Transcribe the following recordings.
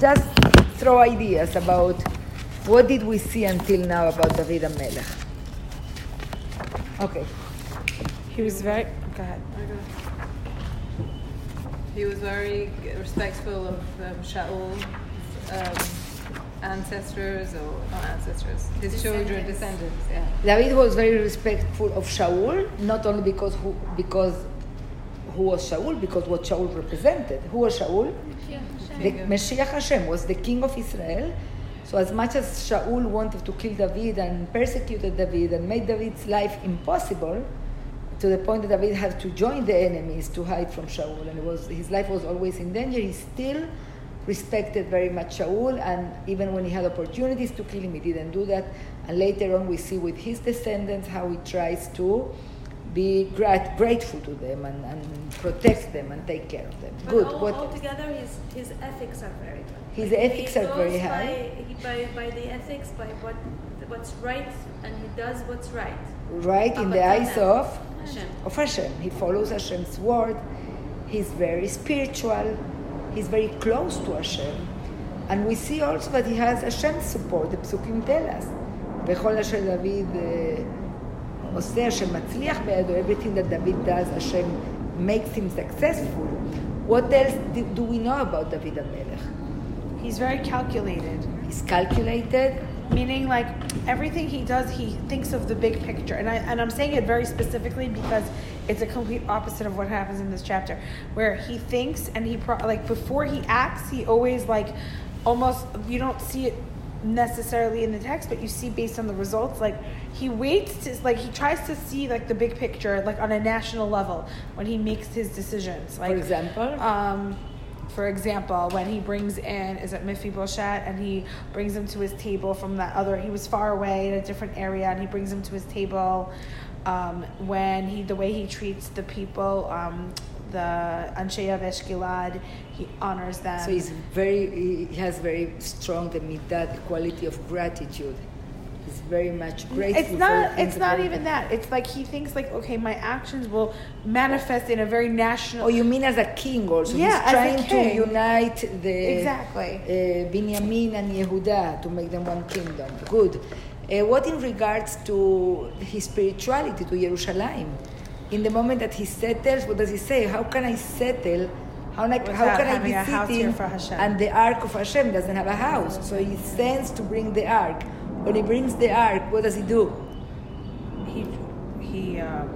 just throw ideas about what did we see until now about David and Melech. Okay. He was very. Go ahead. He was very respectful of um, Shaul's um, ancestors, or not ancestors, his children, descendants. Yeah. David was very respectful of Shaul, not only because who, because who was Shaul, because what Shaul represented. Who was Shaul? The Mashiach Hashem was the king of Israel. So as much as Shaul wanted to kill David and persecuted David and made David's life impossible, to the point that David had to join the enemies to hide from Shaul, and was, his life was always in danger. He still respected very much Shaul, and even when he had opportunities to kill him, he didn't do that. And later on, we see with his descendants how he tries to be grat- grateful to them and, and protect them and take care of them. But Good. All, what altogether, his, his ethics are very good. His Like, ethics are very high. By, he- by, by the ethics, by what what's right, and he does what's right. right in the eyes of Hashem. of Hashem. He follows Hashem's word. He's very spiritual. He's very close to Hashem. And we see also that he has Hashem's support. The Psukim tell us. עושה, השם מצליח בידו. Everything that David does, Hashem makes him successful. What else do, do we know about David HaMelech? He's very calculated. He's calculated. Meaning, like everything he does, he thinks of the big picture, and I and I'm saying it very specifically because it's a complete opposite of what happens in this chapter, where he thinks and he pro- like before he acts, he always like almost you don't see it necessarily in the text, but you see based on the results, like he waits to like he tries to see like the big picture, like on a national level when he makes his decisions. Like For example? um, for example, when he brings in, is it Miffy Mephibosheth, and he brings him to his table from that other, he was far away in a different area, and he brings him to his table. Um, when he, the way he treats the people, um, the Anshe of he honors them. So he's very, he has very strong the midah, the quality of gratitude. He's very much grateful. it's not. It's not even that. It's like he thinks like, okay, my actions will manifest in a very national. Oh, you mean as a king also? Yeah, He's as a trying to unite the Exactly. uh, Binyamin and Yehuda to make them one kingdom. Good. Uh, what in regards to his spirituality to Jerusalem? In the moment that he settles, what does he say? How can I settle? How, na- how can I be a sitting for and the ark of Hashem doesn't have a house? So he sends to bring the ark. When he brings the ark, what does he do? he he um,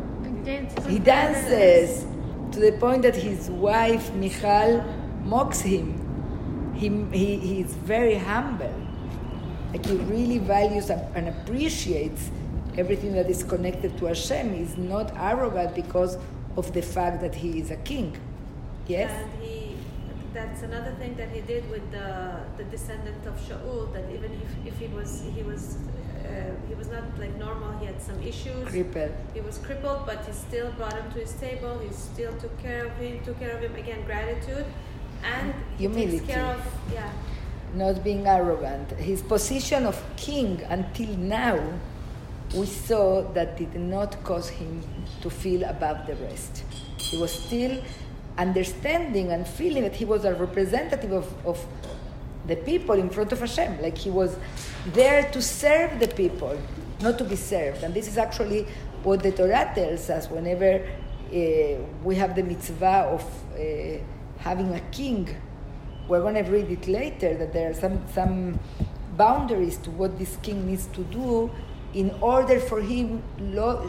He dances to the point that his wife Michal mocks him. He, he, he's very humble. Like he really values and and appreciates everything that is connected to Hashem. is not arrogant because of the fact that he is a king. Yes? And he, that's another thing that he did with the, the descendant of Shaul. That even if, if he was he was uh, he was not like normal, he had some issues. Crippled. He was crippled, but he still brought him to his table. He still took care of him. Took care of him again. Gratitude, and he Humility. takes care of yeah. not being arrogant. His position of king until now, we saw that did not cause him to feel above the rest. He was still understanding and feeling that he was a representative of, of the people in front of Hashem. Like he was there to serve the people, not to be served. And this is actually what the Torah tells us whenever uh, we have the mitzvah of uh, having a king we're going to read it later that there are some, some boundaries to what this king needs to do in order for him lo,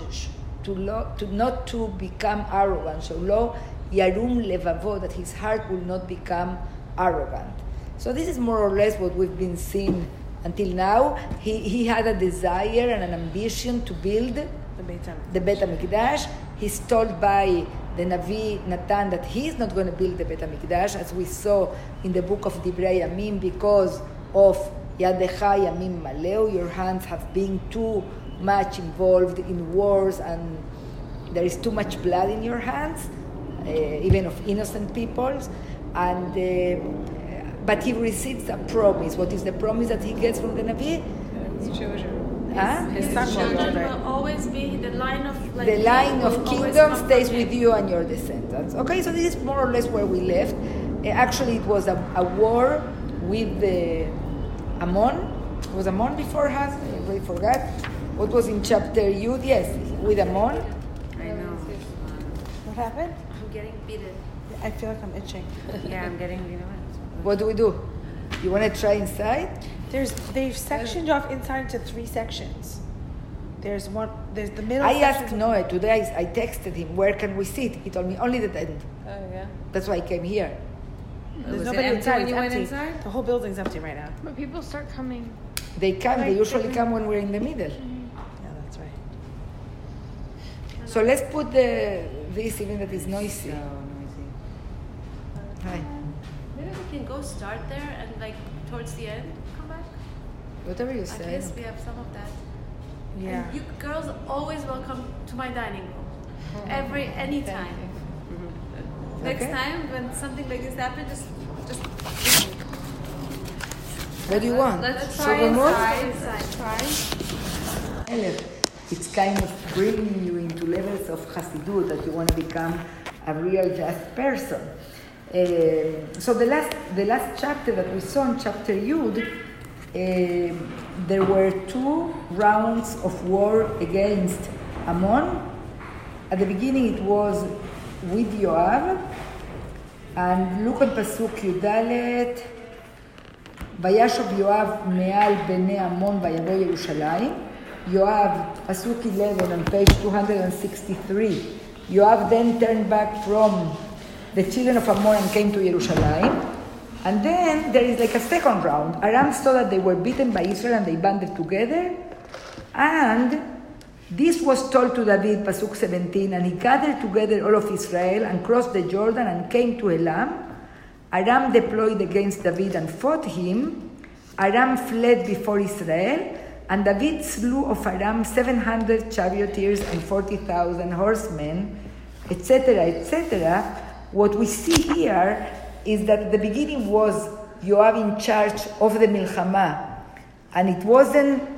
to, lo, to not to become arrogant. So lo yarum levavo, that his heart will not become arrogant. So this is more or less what we've been seeing until now. He, he had a desire and an ambition to build the Beit HaMikdash. the Bet HaMikdash. He's told by the Navi Natan that he's not going to build the Bet HaMikdash, as we saw in the book of Divrei Yamim, because of Yadecha Damim Maleu, your hands have been too much involved in wars and there is too much blood in your hands, uh, even of innocent peoples. And uh, but he receives a promise. What is the promise that he gets from the Navi? His children. Huh? His His son will children build it. will always be the line of like the line of always kingdom stays with you and your descendants. Okay, so this is more or less where we left. Uh, actually, it was a, a war with the Ammon. Was Ammon before Haz? I already forgot. What was in chapter Yud? Yes, with Ammon. I know. What happened? I'm getting beaten. I feel like I'm itching. Yeah, I'm getting, you know What do we do? You want to try inside? There's they've sectioned off inside into three sections. There's one. There's the middle. I asked Noah today. I, I texted him, "Where can we sit?" He told me only the tent. Oh yeah. That's why I came here. There's Was it nobody empty inside. when It's you went inside? The whole building's empty right now. But people start coming. They come. They usually come when we're in the middle. Yeah, that's right. So let's put the this even that is noisy. So noisy. Hi. Um, maybe we can go start there and like towards the end come back. Whatever you say. At say. least we have some of that. Yeah. And you girls always welcome to my dining room. Oh, Every anytime. Next Okay. time when something like this happens, just just What do you want? let's mousse? inside. Elef, It's kind of bringing you into levels of Hasidut that you want to become a real just person. Um, so the last, the last chapter that we saw in chapter Yud, um there were two rounds of war against Ammon. At the beginning it was with Yoav, and look at Pasuk Yudalet. וישוב יואב מעל בני עמון ויבוא ירושלים. יואב, פסוק 11 on page 263. Yoav then turned back from the children of Ammon and came to Jerusalem. And then there is like a second round. Aram saw that they were beaten by Israel and they banded together. And this was told to David, Pasuk 17, and he gathered together all of Israel and crossed the Jordan and came to Elam. Aram deployed against David and fought him. Aram fled before Israel, and David slew of Aram 700 charioteers and 40,000 horsemen, etc., etc. What we see here is that the beginning was Yoav in charge of the Milchama, and it wasn't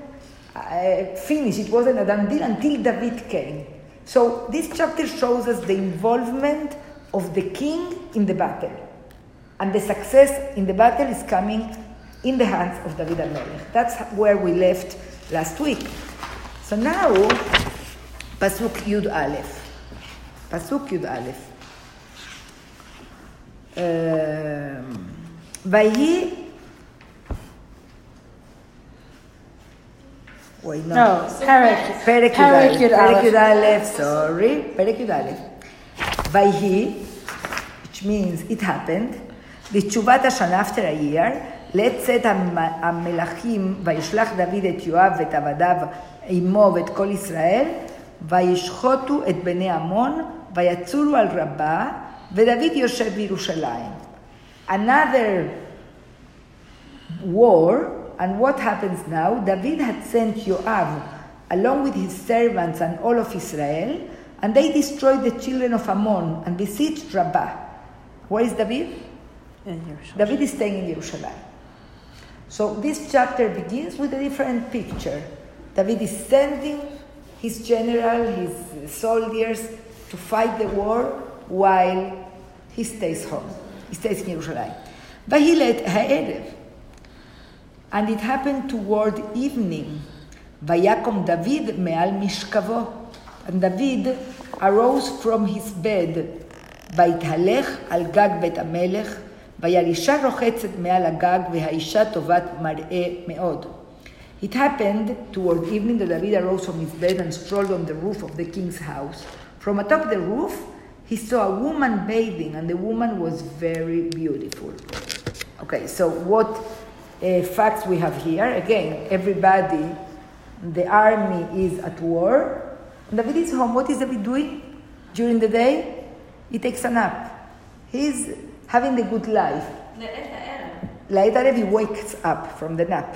uh, finished, it wasn't a done deal until David came. So this chapter shows us the involvement of the king in the battle. And the success in the battle is coming in the hands of David HaMelech. That's where we left last week. So now, Pasuk Yud Aleph. Pasuk Yud Aleph. Um, ויהי... Wait, no. No, Parak- Perek Yud Aleph. Perek Yud Aleph, sorry. Perek Yud Aleph. Vayhi, which means it happened. The Tshuvat Hashan after a year, לצאת המלכים, וישלח דוד את יואב ואת עבדיו עמו ואת kol ישראל, וישחוטו et bnei Amon v'yatzulu al רבה, v'David יושב בירושלים. Another war and what happens now? David had sent Joab along with his servants and all of Israel, and they destroyed the children of Ammon and besieged Rabbah. Where is David? In Jerusalem. David is staying in Jerusalem. So this chapter begins with a different picture. David is sending his general, his soldiers to fight the war while he stays home. He stays in Jerusalem. But he let ha'erev. And it happened toward evening. ויקום דוד מעל משכבו. And David arose from his bed. ויתהלך על גג בית המלך. וירישה רוחצת מעל הגג, והאישה טובת מראה מאוד. It happened toward evening that David arose from his bed and strolled on the roof of the king's house. From atop the roof, he saw a woman bathing, and the woman was very beautiful. Okay, so what uh, facts we have here. Again, everybody, the army is at war. David is home. What is David doing during the day? He takes a nap. He's having the good life. Later, Erev, he wakes up from the nap.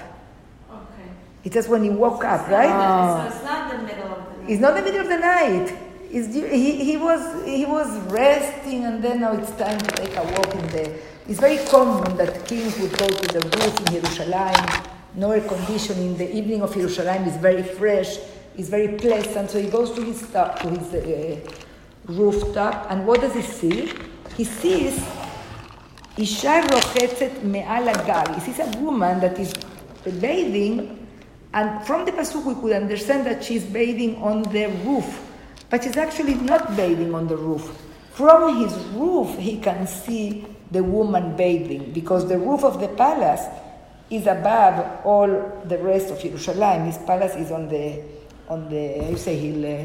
Okay. It's says when he woke up, right? So it's not the middle of the night. It's not the middle of the night. He, he, was, he was resting, and then now it's time to take a walk in the it's very common that kings would go to the roof in Jerusalem. No air conditioning. The evening of Jerusalem is very fresh. It's very pleasant. So he goes to his, to his uh, rooftop, and what does he see? He sees Isha rochetzet me'al agar. He sees a woman that is bathing, and from the pasuk we could understand that she's bathing on the roof, but she's actually not bathing on the roof. From his roof, he can see the woman bathing because the roof of the palace is above all the rest of Jerusalem. His palace is on the on the how you say hill. Uh,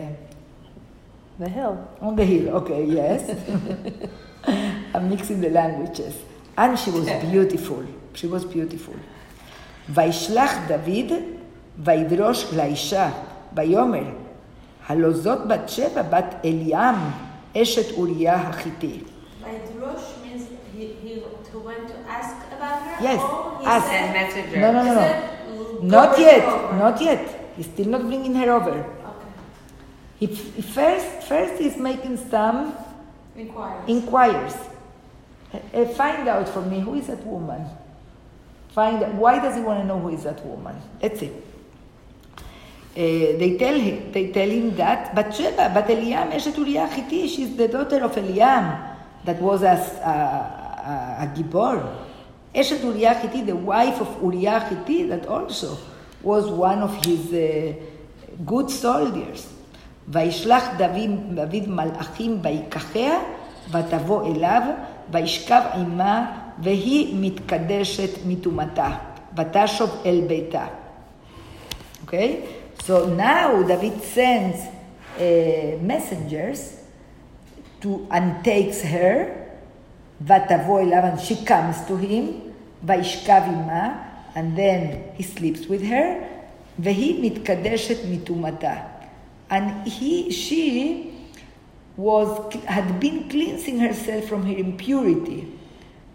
The hill. on the hill, okay, yes. I'm mixing the languages. And she was beautiful. She was beautiful. וישלח דוד וידרוש לאישה, ויאמר, הלא זאת בת שבע בת אליעם, אשת אוריה החיתי. Vaidrosh means he, he to went to ask about her. Yes, or he ask. Said, messenger. No, no, no, no. said, Not yet, over." not yet. He's still not bringing her over. Okay. He, he first, first he's making some inquiries. inquires. Uh, uh, find out for me who is that woman. Find out, why does he want to know who is that woman? Let's see. Uh, they tell him, they tell him that Bathsheba, bat Eliam, Eshet Uriah Hitti, she's the daughter of Eliam, that was a, a, a, a gibor. Eshet Uriah Hitti, the wife of Uriah Hitti, that also was one of his uh, good soldiers. וישלח דוד, דוד מלאכים ויקחיה, ותבוא אליו, וישכב עמה, והיא מתקדשת מטומאתה, ותשוב אל ביתה. Okay? So now David sends uh, messengers to and takes her, ותבוא אליו, and she comes to him, וישכב עמה, and then he sleeps with her, והיא מתקדשת מטומאתה. And he, she was, had been cleansing herself from her impurity.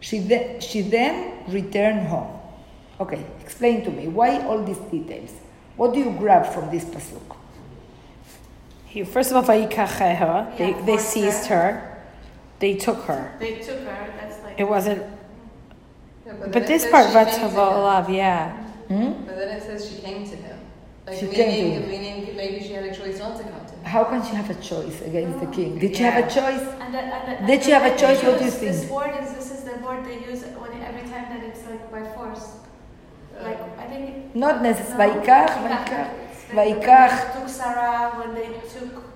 She, then she then returned home. Okay, explain to me, why all these details? What do you grab from this pasuk? He, first of all, Vayikacheha, they, Yeah, they forced seized her. her. They took her. They took her. That's like. It wasn't. Yeah, But, then it this part, she to Vatava yeah. Hmm? But then it says she came to him. Like She meaning, came to him. meaning maybe she had a choice not to come to him. How can she have a choice against the king? Did she have a choice? And the, and the, Did and she have a choice? What do you use This think? word is this is the word they use when every time that it's like by force. Like I think. Not necessarily. No, Vaikach, Vaikach. Vaikach, It's like Vaikach. When they took Sarah when they took Esther. when-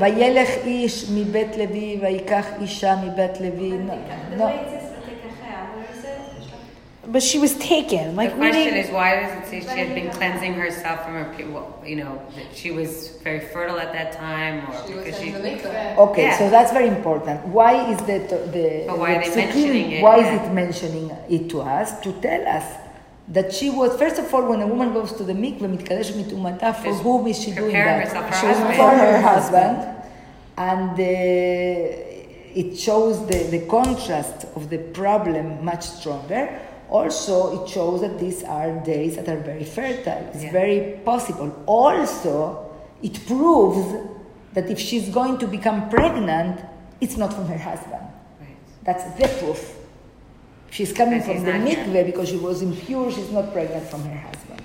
וילך איש מבית לוי, ויקח אישה מבית לוי. when No, they- The no. way it says Vatikachea, where is it? But she was taken. Like, the question meaning- is, why does it say she had been cleansing herself from her, pu- well, you know, that she was very fertile at that time, or She was because she, in the mikveh. Okay, Yeah. so that's very important. Why is the the, But why are the they mentioning it? Why Yeah. is it mentioning it to us to tell us that she was first of all when a woman goes to the mikveh mitkadesh mitumata for whom is she doing that? She her was husband. for her husband, and uh, it shows the the contrast of the problem much stronger. Also, it shows that these are days that are very fertile. It's Yeah. very possible. Also, it proves that if she's going to become pregnant, it's not from her husband. right. That's the proof. She's coming from the mikveh because she was impure, she's not pregnant from her husband.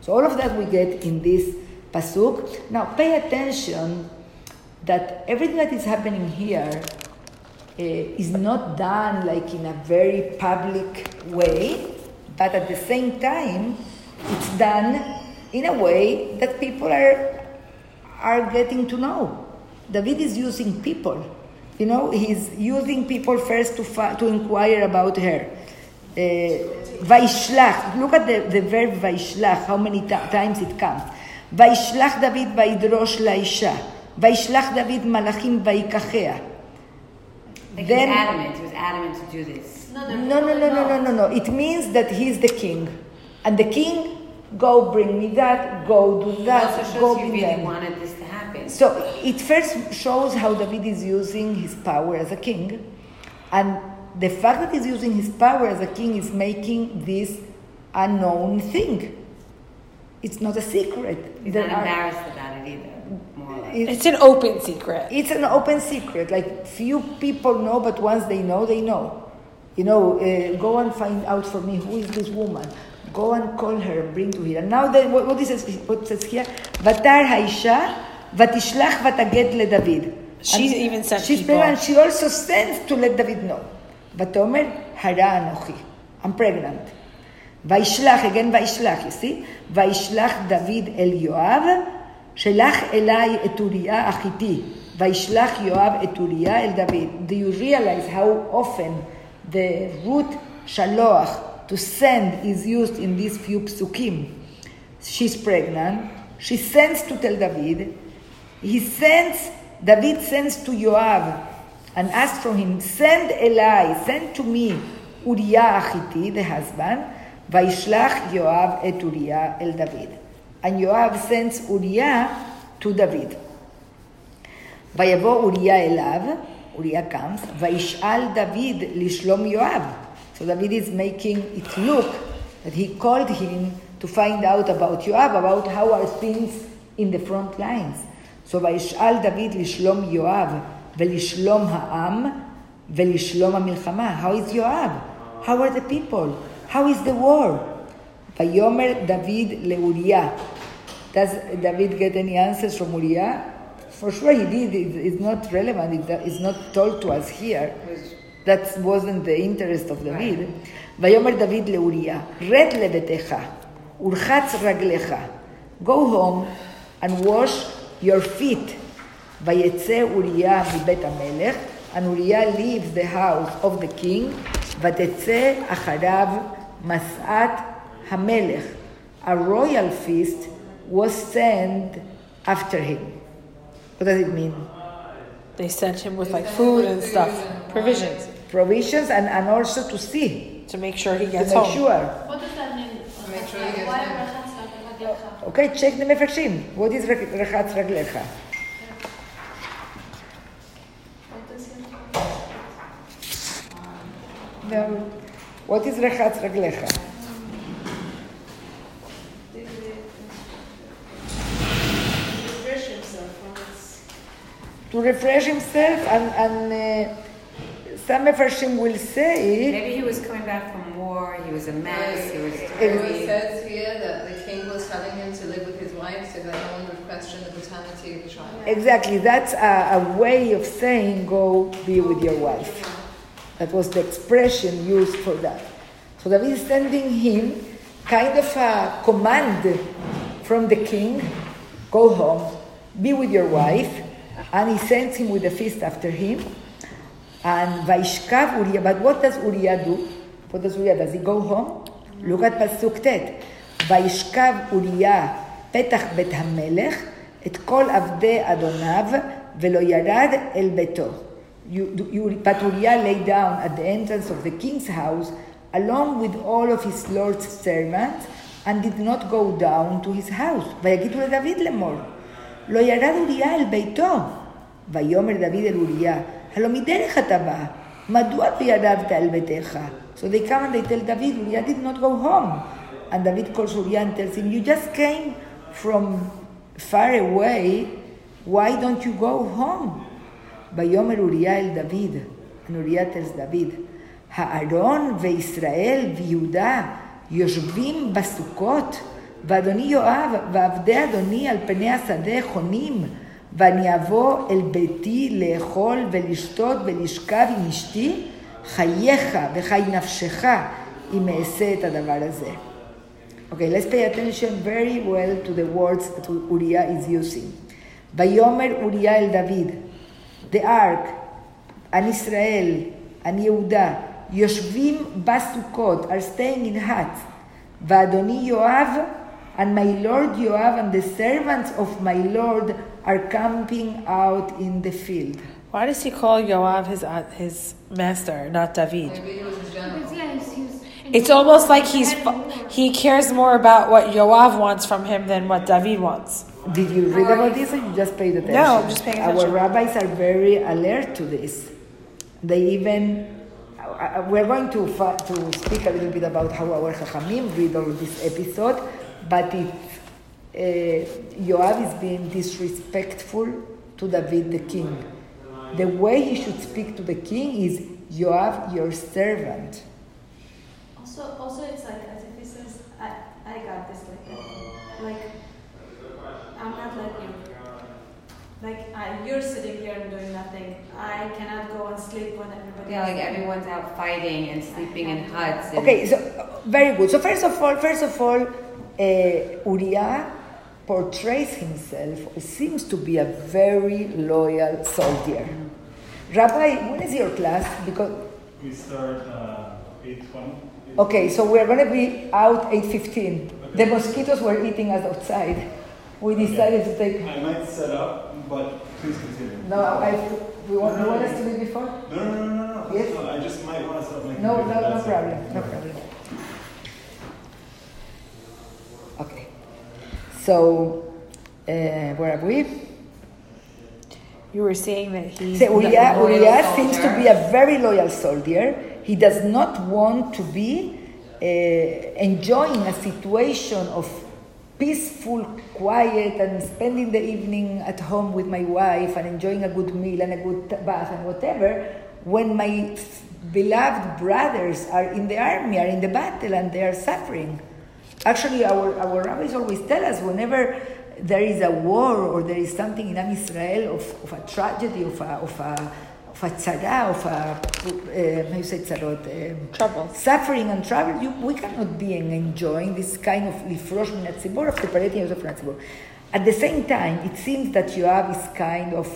So all of that we get in this pasuk. Now pay attention that everything that is happening here uh, is not done like in a very public way, but at the same time, it's done in a way that people are are getting to know. David is using people. You know, he's using people first to fi- to inquire about her. Uh, Vaishlach. Look at the, the verb Vaishlach, how many ti- times it comes. Vaishlach David Vaidrosh Laisha. Vaishlach David Malachim Vaikachea. Like Then- he was adamant. He was adamant to do this. No, they're No, no, no, no, no, no, no. It means that he's the king. And the king, go bring me that, go do It that, also go shows he be really them. Wanted this to happen. So it first shows how David is using his power as a king. And the fact that he's using his power as a king is making this a known thing. It's not a secret. He's There not are- embarrassed about it either, more it's, It's an open secret. it's an open secret. Like few people know, but once they know, they know. You know, uh, go and find out for me who is this woman. Go and call her and bring to here. And now, then, what, what, is it, what says here? Vatar haisha, vatishlach vataget leDavid. She And even sent she's people. pregnant. She also sends to let David know. ותאמר, הרה אנוכי. I'm pregnant. וישלח, again וישלח, you see? וישלח דוד אל יואב, שלח אליי את אוריה החיתי. וישלח יואב את אוריה אל דוד. Do you realize how often the root שלוח to send is used in these few psukim? She's pregnant. She sends to tell David. He sends, David sends to Yoav and asks from him, send Eli, send to me Uriah Achiti, the husband, Vaishlach Yoav et Uriah el David. And Yoav sends Uriah to David. ויבוא אוריה אליו, אוריה comes, וישאל דוד לשלום יואב. So David is making it look that he called him to find out about Yoav, about how are things in the front lines. So וישאל דוד לשלום יואב ולשלום העם ולשלום המלחמה. How is יואב? How are the people? How is the war? ויאמר דוד לאוריה. Does David get any answers from Uriah? For sure he did. It- It's not relevant. It- It's not told to us here. That wasn't the interest of David. ויאמר דוד לאוריה, רד לביתך, ורחץ רגליך. Go home and wash your feet. ויצא אוריה מבית המלך, and אוריה leaves the house of the king, ותצא אחריו מסעת המלך. A royal feast was sent after him. What does it mean? They sent him with like food and stuff, provisions, Provisions and, and also to see, to make sure he to gets make home. sure. What does that mean? Make sure you get Why home. Okay, check the Mefarshim. What is Rechatz Raglecha? No. What is Rechatz Raglecha? To refresh himself and, and uh, some Mefarshim will say... Maybe he was coming back from war, he was a mess, he was... He says here that telling him to live with his wife so that no one would question the paternity of the child. exactly that's a, a way of saying go be with your wife. That was the expression used for that. So David is sending him kind of a command from the king go home, be with your wife, and he sends him with a feast after him. And Vaishkav Uriah, but what does Uriah do? What does Uriah? Does he go home? Look at Pasuk Tet. וישכב אוריה פתח בית המלך את כל עבדי אדוניו ולא ירד אל ביתו. But Uriah lay down at the entrance of the king's house along with all of his lord's servants and did not go down to his house. ויגידו לדוד לאמור, לא ירד אוריה אל ביתו. ויאמר דוד אל אוריה, הלא מדרך אתה בא, מדוע לא ירדת אל ביתך? So they come and they tell David, Uriah did not go home. And David calls Uriah tells him, you just came from far away, why don't you go home? ויאמר אוריה אל דוד, Uriah tells David, הארון וישראל ויהודה יושבים בסוכות, ואדוני יואב ועבדי אדוני על פני השדה חונים, ואני אבוא אל ביתי לאכול ולשתות ולשכב עם אשתי, חייך וחי נפשך אם אעשה את הדבר הזה. Okay, let's pay attention very well to the words that Uriah is using. Bayomer Uriah el David, the ark, and Israel, and Yehuda, Yoshvim Basukot, are staying in huts. Vadoni Yoav, and my lord Yoav and the servants of my lord are camping out in the field. Why does he call Yoav his, uh, his master, not David? Was his general. It's almost like he's he cares more about what Yoav wants from him than what David wants. Did you read about this or you just paid attention? No, I'm just paying attention. Our rabbis are very alert to this. They even, uh, uh, we're going to, to speak a little bit about how our Chachamim read all this episode, but it, uh, Yoav is being disrespectful to David the king. The way he should speak to the king is, Yoav, your servant. Also, also, it's like as if he says, "I, I got this like that." Like, I'm not letting you. like uh, you're sitting here and doing nothing. I cannot go and sleep when everybody. Yeah, like everyone's out fighting and sleeping in huts. And Okay, so uh, very good. So first of all, first of all, uh, Uriah portrays himself seems to be a very loyal soldier. Rabbi, when is your class? Because We start uh, 820. Okay, so we're going to be out 8:15. The mosquitoes were eating us outside. We decided to take. I might set up, but please continue. No, I, we want, you want us to leave before? No, no, no, no, no. Yes? No, I just might want to start making No, no, no that's it. problem, no problem. Okay. So, uh, where are we? You were saying that he's So Uriah, Uriah seems to be a very loyal soldier. He does not want to be uh, enjoying a situation of peaceful, quiet, and spending the evening at home with my wife and enjoying a good meal and a good bath and whatever when my beloved brothers are in the army, are in the battle, and they are suffering. Actually, our, our rabbis always tell us whenever there is a war or there is something in Am Israel of, of a tragedy, of a, of a, of a tzara, of a, uh, how you say tzarot? Um, Trouble. Suffering and trouble, you, we cannot be enjoying this kind of lifrosh min hatzibur, of separating yourself from. At the same time, it seems that Yoav is kind of,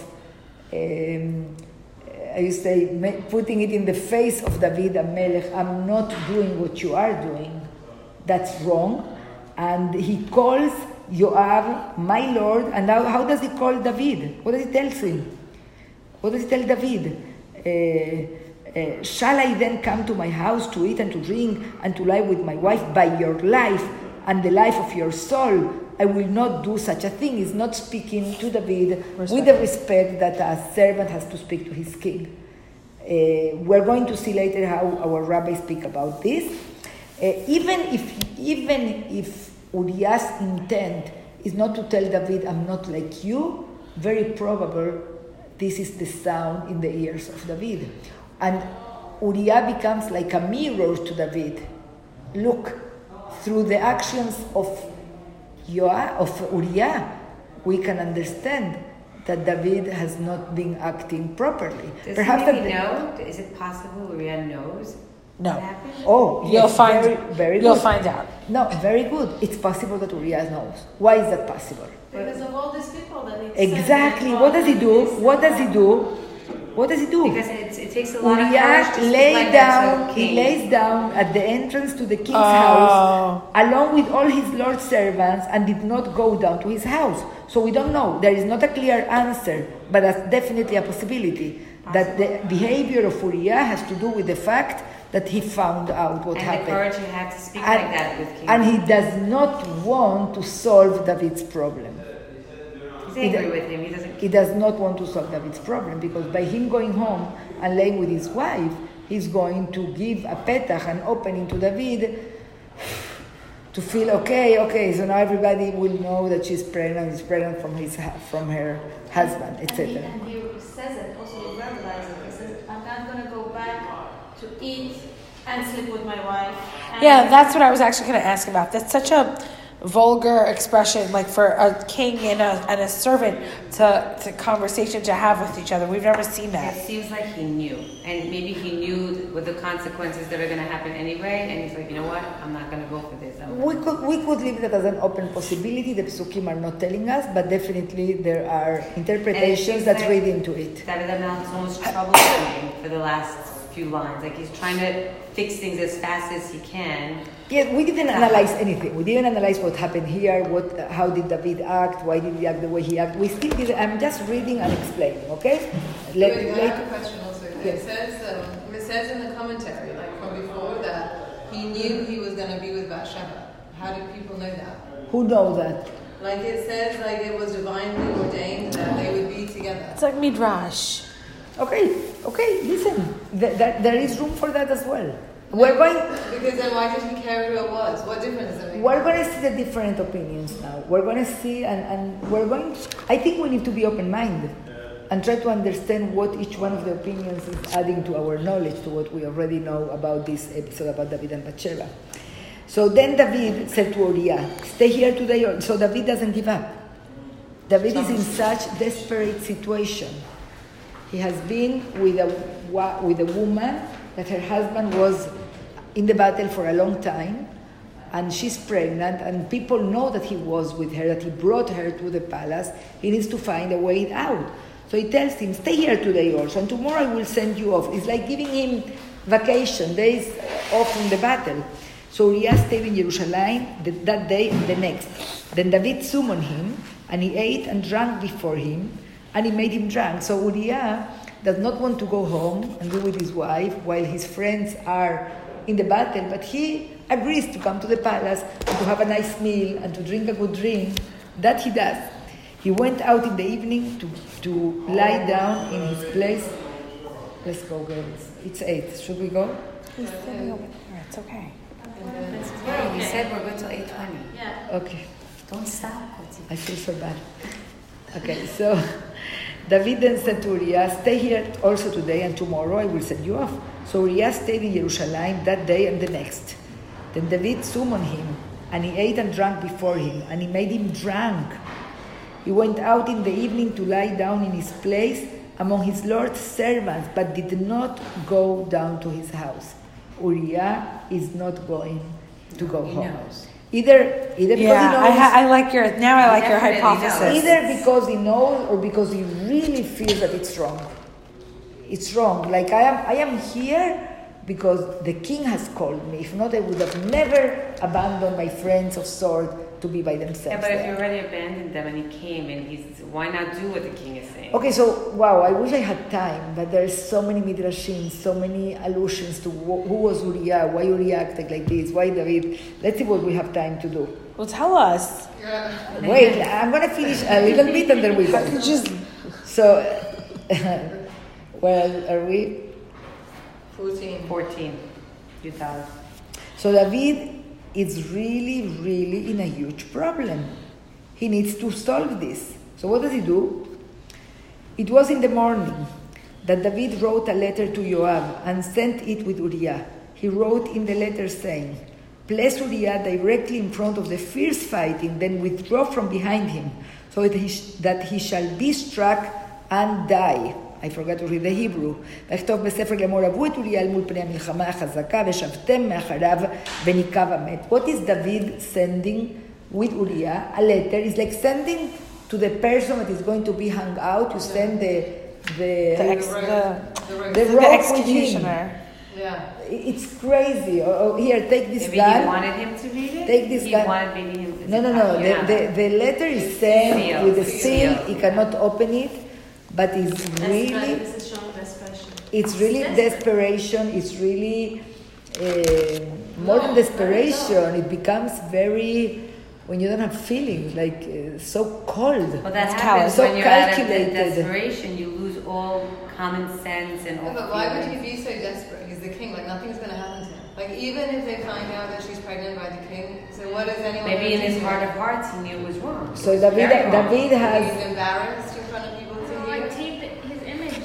um, I used say, putting it in the face of David Amelech, I'm not doing what you are doing. That's wrong. And he calls Yoav, my Lord, and now how does he call David? What does he tell him? What does he tell David? Uh, uh, shall I then come to my house to eat and to drink and to lie with my wife by your life and the life of your soul? I will not do such a thing. He's not speaking to David with the respect that a servant has to speak to his king. Uh, we're going to see later how our rabbis speak about this. Uh, even if even if Uriah's intent is not to tell David, "I'm not like you," very probable this is the sound in the ears of David, and Uriah becomes like a mirror to David. Look, through the actions of Yoah, of Uriah, we can understand that David has not been acting properly. Does Perhaps he that maybe know? Is it possible Uriah knows No. what happened? Oh, You'll find very, very you'll good. find out. No, very good. It's possible that Uriah knows. Why is that possible? Because of all these people that need Exactly. What does he do? What does he do? What does he do? Because it's, it takes a lot of Uriah to speak lay like down. He lays down at the entrance to the king's Oh. house, along with all his lord's servants, and did not go down to his house. So we don't know. There is not a clear answer, but that's definitely a possibility that the behavior of Uriah has to do with the fact that he found out what and happened. the courage you have to speak and, like that with king. and he does not want to solve David's problem. He's he angry do- with him. He doesn't. He does not want to solve David's problem because by him going home and laying with his wife, he's going to give a petach, an opening to David to feel okay, okay, so now everybody will know that she's pregnant, is pregnant from his from her husband, And he, etc. and he says it, also he verbalizes it. He says, I'm not going to go back to eat. and sleep with my wife. And Yeah, that's what I was actually going to ask about. That's such a vulgar expression, like for a king and a, and a servant to, to conversation to have with each other. We've never seen that It seems like he knew, and maybe he knew with the consequences that are going to happen anyway. And he's like, you know what? I'm not going to go for this. I'm We could we could leave that as an open possibility. The psukim are not telling us, but definitely there are interpretations that like- read into it. David Amel almost troubleshooting for the last few lines. Like he's trying to fix things as fast as he can. Yeah, we didn't analyze anything. We didn't analyze what happened here. What, how did David act? Why did he act the way he acted? We still did. I'm just reading and explaining. Okay. Let, Wait, I let- have a question also. Yes. It says, um, it says in the commentary, like from before, that he knew he was going to be with Bathsheba. How did people know that? who knows that? Like it says, like it was divinely ordained that they would be together. It's like midrash. Okay. Okay. Listen. Th- that, there is room for that as well. We're going. Because then why did he care who it was? What difference does it make? We're going to see the different opinions now. We're going to see, and, and we're going. I think we need to be open-minded and try to understand what each one of the opinions is adding to our knowledge, to what we already know about this episode about David and Bathsheba. So then David said to Uriah, "Stay here today." or-" So David doesn't give up. David is in such desperate situation. He has been with a, with a woman that her husband was in the battle for a long time, and she's pregnant, and people know that he was with her, that he brought her to the palace. He needs to find a way out. So he tells him, Stay here today also, and tomorrow I will send you off. It's like giving him vacation, days off from the battle. So Uriah stayed in Jerusalem that day and the next. Then David summoned him, and he ate and drank before him, and he made him drunk. So Uriah does not want to go home and be with his wife while his friends are in the battle, but he agrees to come to the palace and to have a nice meal and to drink a good drink. That he does. He went out in the evening to, to lie down in his place. Let's go, girls. It's eight. Should we go? He's sitting over. It's okay. Yeah, you said we're good till eight twenty. Yeah. Okay. Don't stop, I feel so bad. Okay, so David then said to Uriah, Stay here also today, and tomorrow I will send you off. So Uriah stayed in Jerusalem that day and the next. Then David summoned him, and he ate and drank before him, and he made him drunk. He went out in the evening to lie down in his place among his Lord's servants, but did not go down to his house. Uriah is not going to go He home. knows. Either, either because he Yeah, I, knows, ha- I like your now. I like your hypothesis. knows. either because he knows or because he really feels that it's wrong. It's wrong. Like I am, I am here because the king has called me. If not, I would have never abandoned my friends of sword to be by themselves. Yeah, but if you already abandoned them and he came and he's, why not do what the king is saying? Okay, so wow, I wish I had time, but there's so many midrashim, so many allusions to wh- who was Uriah, why Uriah acted like this, why David. Let's see what we have time to do. Well, tell us. Yeah. Wait, I'm gonna finish a little bit and then we go. Just So, well, are we? 14. Fourteen, you thought. So David is really, really in a huge problem. He needs to solve this. So what does he do? It was in the morning that David wrote a letter to Joab and sent it with Uriah. He wrote in the letter saying, Place Uriah directly in front of the fierce fighting, then withdraw from behind him, so that he, sh- that he shall be struck and die. I forgot to read the Hebrew. ויכתוב בספר לאמור אהבו את אוריה אל מול פני המלחמה החזקה ושבתם מאחריו וניקב המת. What is David sending with Uriah? A letter is like sending to the person that is going to be hung out, you send the, the, the ex, the, The the right- the rope with him. executioner. Yeah. It's crazy. Oh, oh, here, take this Maybe gun. he wanted him to read it? Take this he gun. wanted maybe him to No, no, no. Yeah. The, the, the letter is sent Sealed. with a seal. Sealed. He cannot open it, but it's That's really, This is showing desperation. it's really desperation. It's really uh, more than desperation. It becomes very when you don't have feelings, like uh, so cold. Well, that It's happens. So when you're out of desperation. You lose all common sense and all Yeah, but why would he be so desperate? He's the king. Like nothing's going to happen to him. Like even if they find out that she's pregnant by the king, so what is anyone? Maybe in his heart of hearts he knew it was wrong. So David. David has He's embarrassed in front of people to Well, hear. like tape his image.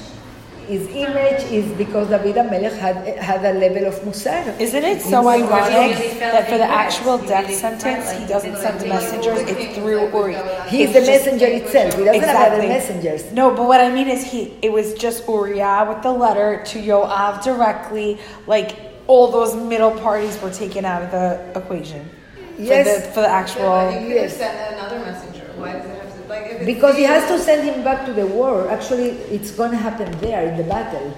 His image is because David Amelech had had a level of musar. Isn't it so He ironic really that for the actual death really sentence, like he he doesn't send the messengers, it's through Uri. He's It's the just- messenger itself. He doesn't have other messengers. No, but what I mean is he it was just Uriah with the letter to Yoav directly. Like all those middle parties were taken out of the equation. Yes. For the, for the Yeah, actual but he could have yes. sent another messenger. Why does it have to? Like Because he has to send him back to the war. Actually, it's going to happen there in the battle.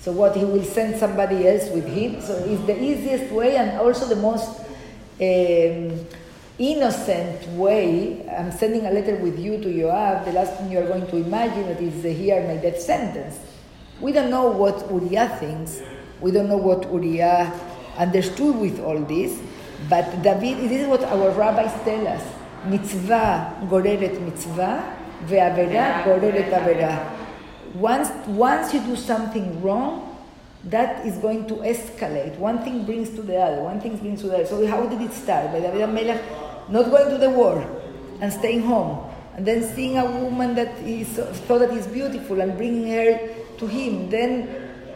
So what he will send somebody else with him. So it's the easiest way and also the most um, innocent way. I'm sending a letter with you to Joab. The last thing you are going to imagine that is uh, here my death sentence. We don't know what Uriah thinks. We don't know what Uriah understood with all this. But David, this is what our rabbis tell us. מצווה גוררת מצווה, ועבירה גוררת עבירה. Once, once you do something wrong, that is going to escalate. One thing brings to the other, one thing brings to the other. So how did it start? By David Melech not going to the war and staying home, and then seeing a woman that he saw- thought that is beautiful and bringing her to him, then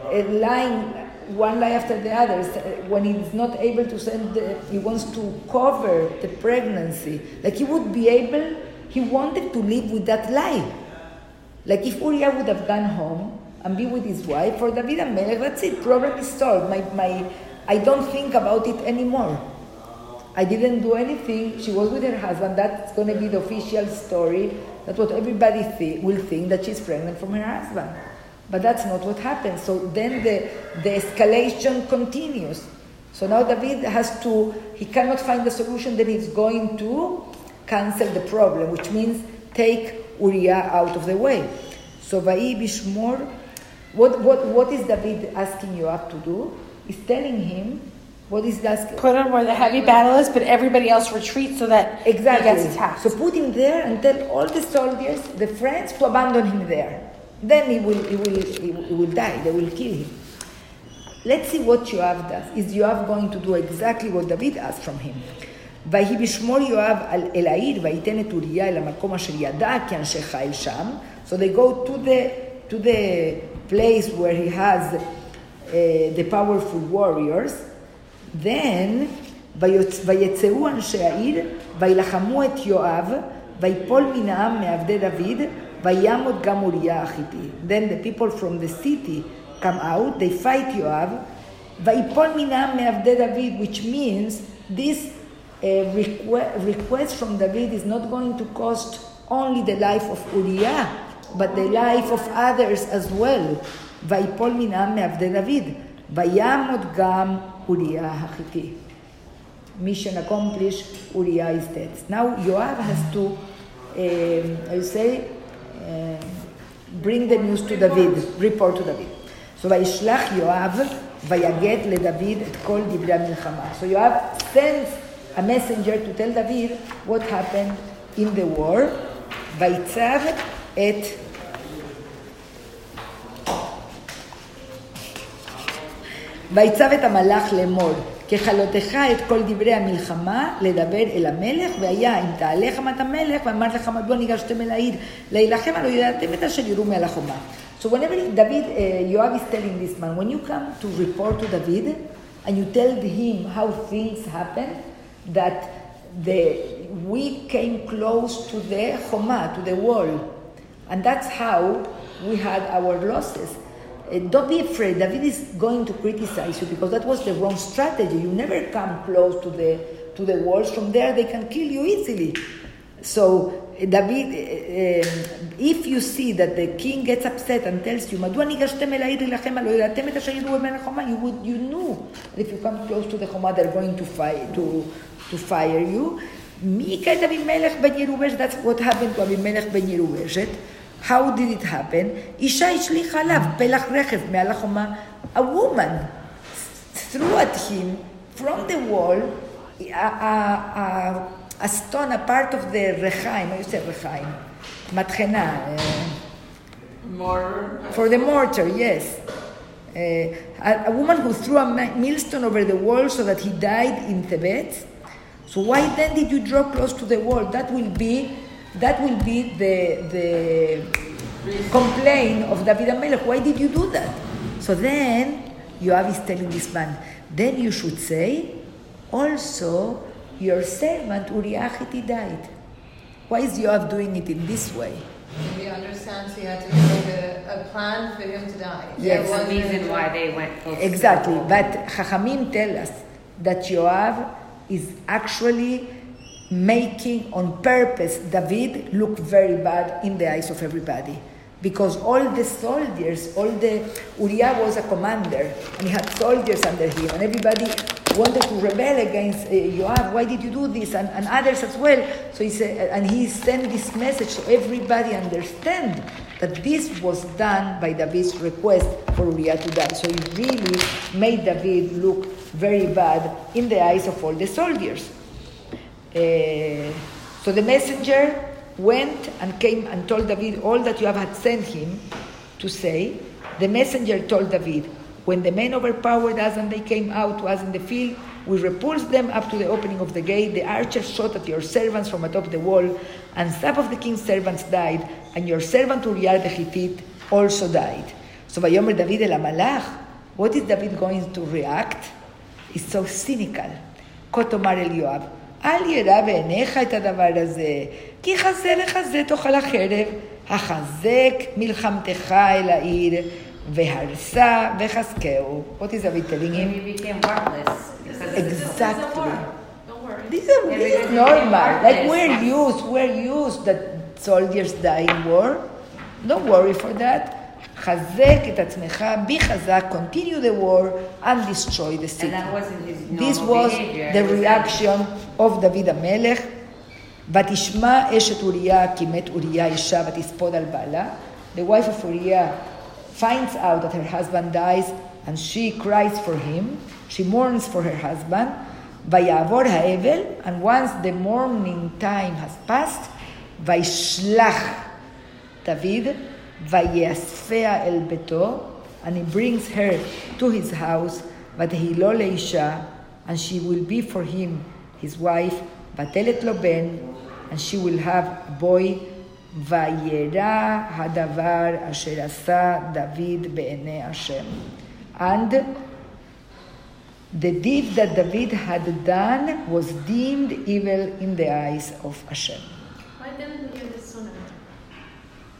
uh, lying one lie after the other. Uh, When he's not able to send, the, he wants to cover the pregnancy. Like he would be able he wanted to live with that lie. Like if Uriah would have gone home and be with his wife, for David and Melech, that's it, problem is solved. My, my, I don't think about it anymore. I didn't do anything. She was with her husband. That's going to be the official story. That's what everybody thi- will think that she's pregnant from her husband. But that's not what happened. So then the, the escalation continues. So now David has to, he cannot find the solution, then he's going to cancel the problem, which means take Uriah out of the way. So Va'i Bishmor, what, what, what is David asking Yoav to do? He's telling him, what is that? Put him where the heavy battle is, but everybody else retreats so that Exactly. he gets attacked. So put him there and tell all the soldiers, the friends, to abandon him there Then he will, he will, he will, he will die. They will kill him. Let's see what Yoav does. Is Yoav going to do exactly what David asked from him? ויהי בשמור יואב על, אל העיר, וייתן את אוריה אל המקום אשר ידע כי אנשי חיל שם. So they go to the, to the place where he has uh, the powerful warriors. Then ויוצ- ויצאו אנשי העיר, וילחמו את יואב, ויפול מן העם מעבדי דוד, וימות גם אוריה החיתי. Then the people from the city come out, they fight יואב, ויפול מן העם מעבדי דוד, which means this uh, requ- request from David is not going to cost only the life of Uriah, but the life of others as well. ויפול מן העם מעבדי דוד, וימות גם אוריה החיתי. Mission accomplished, Uriah is dead. Now Yoav has to, um, I say, um, bring the news to David, report to David. So וישלח יואב ויגד לדוד את כל דברי המלחמה. So Yoav sends a messenger to tell David what happened in the war. ויצב את ויצב את המלאך לאמור, ככלותך את כל דברי המלחמה לדבר אל המלך, והיה אם תעלה חמת המלך, ואמר לך מדוע ניגשתם אל העיר להילחם, הלא ידעתם את אשר יראו מעל החומה. So whenever David, uh, Yoav is telling this man, when you come to report to David, and you tell him how things happened, that the, we came close to the Choma, to the wall, and that's how we had our losses. Eh, don't be afraid. David is going to criticize you because that was the wrong strategy. You never come close to the to the walls. From there, they can kill you easily. So eh, David, uh, if you see that the king gets upset and tells you, you would, you knew if you come close to the chomah, they're going to fire to to fire you. That's what happened to Abimelech ben Yerubeshet. How did it happen? Isha ishlicha alav pelach rechev me'alachoma. A woman threw at him from the wall a, a, a, a stone, a part of the rechaim. You say rechaim, matchena. Uh, mortar. For the mortar, yes. Uh, a, a, woman who threw a millstone over the wall so that he died in Thebez. So why then did you draw close to the wall? That will be that will be the the complaint of David Amelech. Why did you do that? So then Yoav is telling this man. Then you should say, also your servant Uriah Hitti died. Why is Yoav doing it in this way? He understands he had to make a, a plan for him to die. Yes. There That's the wasn't- reason why they went close. Exactly, but Chachamim tell us that Yoav is actually making on purpose David look very bad in the eyes of everybody. Because all the soldiers, all the Uriah was a commander, and he had soldiers under him, and everybody wanted to rebel against uh, Yoav. Why did you do this? And, and others as well. So he said, and he sent this message so everybody understand that this was done by David's request for Uriah to die. So it really made David look very bad in the eyes of all the soldiers. Uh, so the messenger went and came and told David all that Joab had sent him to say. The messenger told David, When the men overpowered us and they came out to us in the field, we repulsed them up to the opening of the gate. The archers shot at your servants from atop the wall, and some of the king's servants died, and your servant Uriah the Hittite also died. So Vayomer David el Amalach, what is David going to react? It's so cynical. Kotomar el Yoab, אל ירא בעיניך את הדבר הזה, כי חזה לחזה תאכל החרב, החזק מלחמתך אל העיר, והרסה וחזקהו. What is David telling him? He became this. Exactly. This is, this is normal. Like we're used, we're used that soldiers die in war. Don't worry for that. חזק את עצמך, be חזק, continue the war and destroy the And city. that wasn't his normal This was behavior. the It was reaction of דוד המלך. ותשמע אשת אוריה כי מת אוריה אישה ותספוד על בעלה. The wife of Uriah finds out that her husband dies and she cries for him. She mourns for her husband. ויעבור האבל, and once the mourning time has passed, וישלח דוד, ויאספיה אל ביתו, and he brings her to his house, ותהי לו לאישה, and she will be for him his wife, ותלת לו בן, and she will have a boy, וירא הדבר אשר עשה דוד בעיני השם. And the deed that David had done was deemed evil in the eyes of Hashem.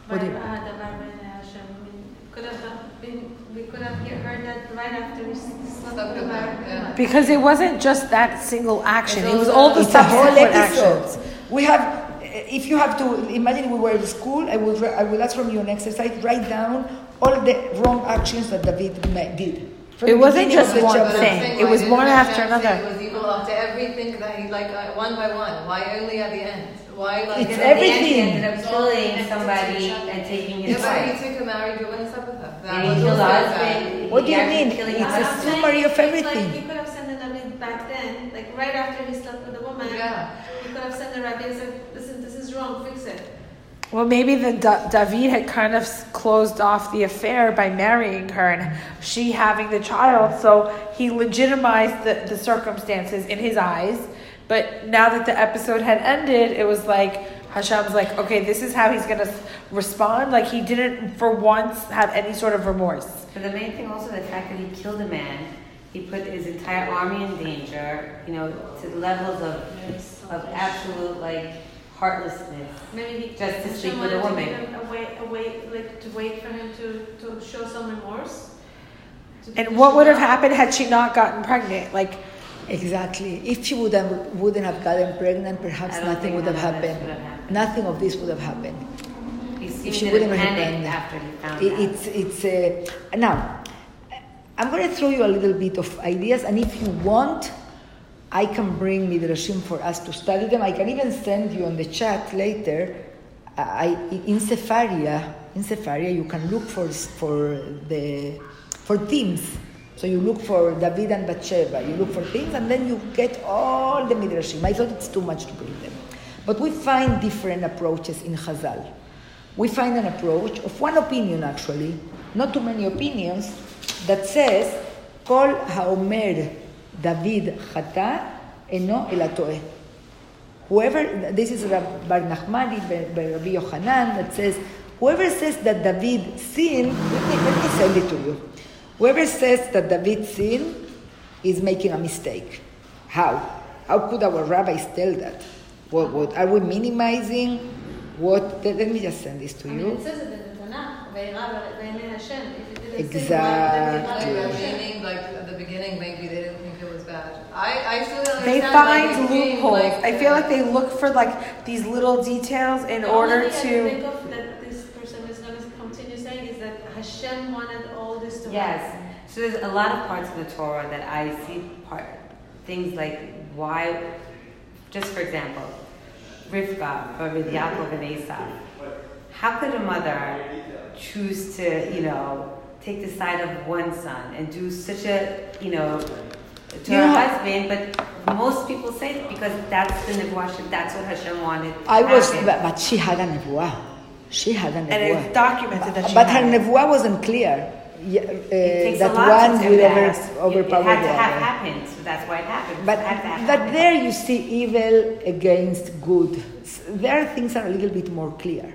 What do you- the Rabbi Hashem. Mean, could have been, we could have heard that right after we s- slept Slept with with our- her, yeah. Because it wasn't just that single action; it was all the It's subsequent actions. We have, if you have to imagine we were in school, I will, I will ask from you an exercise, write down all the wrong actions that David did. From It wasn't just one chapter. thing. It why was one after another. It was evil after everything that he like uh, one by one. Why only at the end? Why like It's Because end, he everything. ended up killing somebody and taking Yeah, his but he wife. took a married woman and slept with her. That And he was killed the also bad. husband. What do you mean? killing It's the a husband. summary of everything. Like you could have sent the David back then, like right after he slept with the woman. Yeah. You could have sent the rabbi and said, "Listen, this is wrong. Fix it." Well, maybe the Da- David had kind of closed off the affair by marrying her and she having the child, so he legitimized the, the circumstances in his eyes. But now that the episode had ended, it was like Hashem's like, okay, this is how he's gonna respond. Like he didn't, for once, have any sort of remorse. But the main thing also, the fact that he killed a man, he put his entire army in danger, you know, to the levels of, of absolute, like, heartlessness. Maybe he Just to Hashem sleep with a wanted to woman. give him A wait, a wait, like to wait for him to, to show some remorse. To And what would have happened had she not gotten pregnant? Like, Exactly. If she would have, wouldn't have gotten pregnant, perhaps nothing would have happened. would have happened. Nothing of this would have happened. If she wouldn't have panic done that. after he found It- It's, it's, uh, now, I'm going to throw you a little bit of ideas, and if you want, I can bring midrashim for us to study them. I can even send you on the chat later. I, in Sefaria, in Sefaria, you can look for for the for themes. So you look for David and Bathsheba. You look for things, and then you get all the midrashim. I thought it's too much to bring them, but we find different approaches in Chazal. We find an approach of one opinion, actually, not too many opinions, that says, "Kol haomer David chata eno el hatoeh." Whoever, this is Rab- Bar Nachmani, Rabbi Yochanan, that says, whoever says that David sinned, let me send it to you. Whoever says that David sinned is making a mistake. How? How could our rabbis tell that? What, what are we minimizing? What? Let, me just send this to I mean, you. it says it in the Tanakh. "Ve'irav b'nei Hashem." If it didn't say Exactly. "Ve'irav Like, b'nei Hashem." meaning, like at the beginning, maybe they didn't think it was bad. I, I still they find like, loopholes. like, I feel like they look for like these little details in order only thing I can to. think of that this person is going to continue saying is that Hashem wanted Yes. So there's a lot of parts of the Torah that I see part things like why, just for example, Rivka or with Yaakov and Esav. How could a mother choose to, you know, take the side of one son and do such a, you know, to her Yeah. husband? But most people say it because that's the nevuah. That's what Hashem wanted. I was, but, but she had a nevuah. She had a nevuah. And it's documented that she But had her it. nevuah wasn't clear. Yeah, uh, that one will over, overpower It had the to have other. happened, so that's why it happened. But, It but there you see evil against good. There things are a little bit more clear.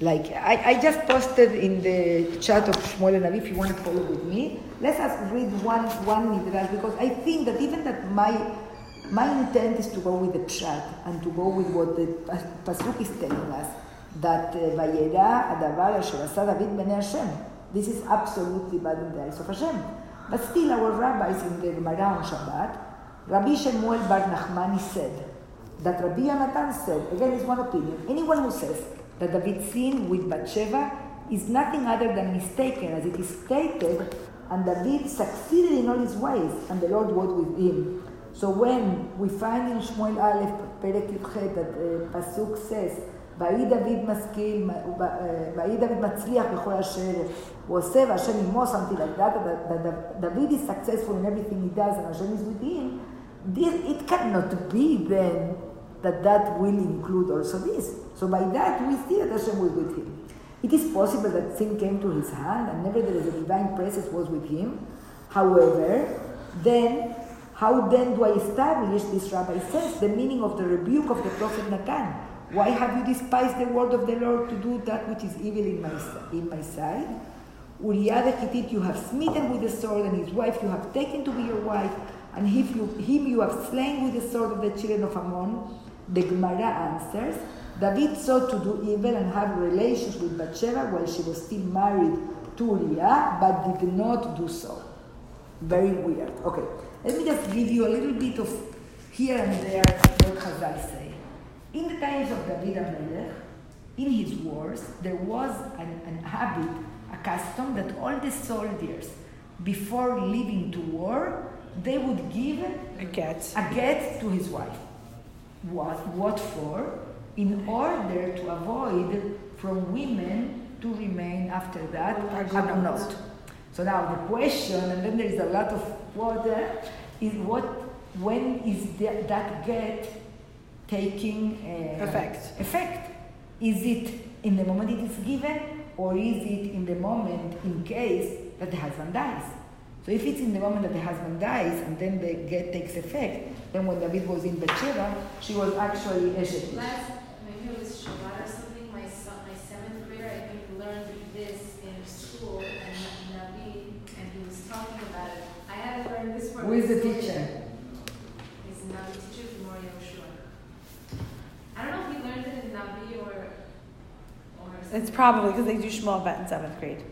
Like I, I just posted in the chat of Shmuel and Avi, if you want to follow with me, let us read one one midrash because I think that even that my My intent is to go with the chat and to go with what the pasuk is telling us that uh, vayera adavar asher asa David bnei Hashem. This is absolutely bad in the eyes of Hashem. But still, our rabbis in the Gemara on Shabbat, Rabbi Shemuel Bar Nachmani said that Rabbi Yonatan said, again, it's one opinion. Anyone who says that David sinned with Bathsheba is nothing other than mistaken, as it is stated, and David succeeded in all his ways, and the Lord was with him. So when we find in Shmuel Aleph, Perek Yudchet, that uh, Pasuk says, ויהי דוד משכיל, ויהי דוד מצליח בכל אשר was saved, Hashem is more something like that, that, that, that David is successful in everything he does and Hashem is with him, this, it cannot be then that that will include also this. So by that we see that Hashem was with him. It is possible that sin came to his hand and nevertheless the divine presence was with him. However, then how then do I establish, this rabbi says, the meaning of the rebuke of the prophet Natan? Why have you despised the word of the Lord to do that which is evil in my, in my sight? Uriah the Hittite you have smitten with the sword, and his wife you have taken to be your wife, and you, him you have slain with the sword of the children of Ammon. The Gemara answers, David sought to do evil and have relations with Bathsheba while she was still married to Uriah, but did not do so. Very weird. Okay, let me just give you a little bit of here and there what Chazal say. In the times of David Amelech, in his wars, there was an, an habit, a custom that all the soldiers, before leaving to war, they would give A get. a get to his wife. What, what for? In order to avoid from women to remain after that agonot. So now the question, and then there is a lot of water, is what, when is that, that get taking uh, Effect. Effect. Is it in the moment it is given, or is it in the moment in case that the husband dies? So if it's in the moment that the husband dies and then the get takes effect, then when David was in Bathsheba, she was actually Eshet. Last, maybe it was Shabbat or something, my son, my seventh grader, I think, learned this in school, and Nabi, and he was talking about it. I had to learn this for Who is the historian. teacher? He's a Nabi teacher from Mori Yoshua. I don't know if he learned it in Nabi or, or. It's probably because they do Shmuel Bet in seventh grade.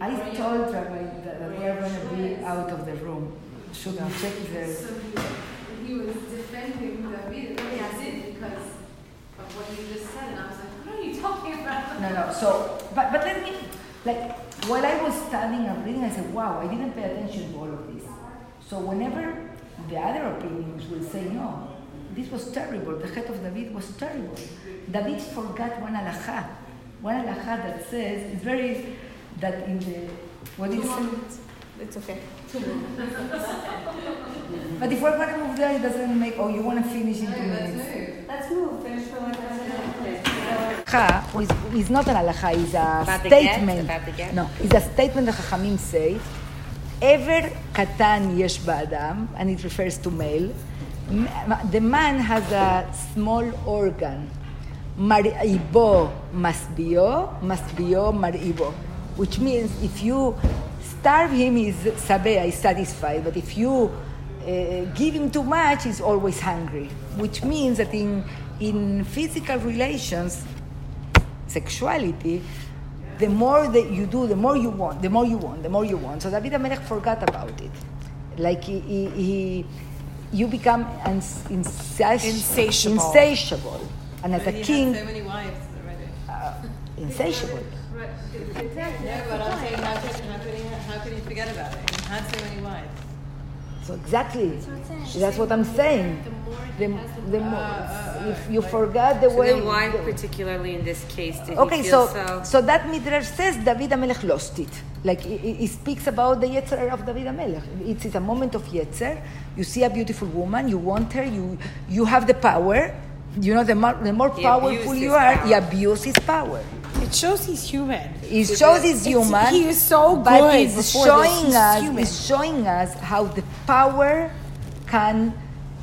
I told Rabbi that that we are going to be out of the room. Should we check the... So he, he was defending David, and really I did because of what you just said, and I was like, what are you talking about? No, no. So, but, but let me, like, while I was studying and reading, I said, wow, I didn't pay attention to all of this. So whenever the other opinions will say, no, this was terrible, the head of David was terrible. David forgot one halacha. One halacha that says, it's very, that in the, what is it? It's okay. But if we're going to move there, it doesn't make, oh, you want to finish in two minutes. Let's move. Finish for like halacha is, is not an halacha, it's a About the get? statement. The? No, it's a statement the Chachamim say, ever katan yesh ba'adam, and it refers to male, the man has a small organ, mar'ibo masbio, masbio mar'ibo, which means if you starve him, he's sabea, satisfied, but if you uh, give him too much, he's always hungry, which means that in, in physical relations, sexuality, the more that you do, the more you want, the more you want, the more you want. So David Amelech forgot about it. Like he, he, he you become uns- insati- Insatiable. insatiable. And as a He had king, so many wives already. uh, insatiable. Right, exactly. No, but I'm saying, how could, how could he, how could he forget about it? He had so many wives. So exactly, That's what I'm saying. That's what I'm the saying. more- The, The more the the more. more, uh, if you forgot the So way. then why the- particularly in this case did Okay, he so, feel so? so that midrash says David Amelech lost it. Like he, he- he speaks about the yetzer of David Amelech. It is a moment of yetzer. You see a beautiful woman, you want her, you you have the power. You know, the more, the more powerful you are, power. he abuses his power. It shows he's human. It shows he's human. he is so but good it's before showing this, us, human. it's showing us how the power can,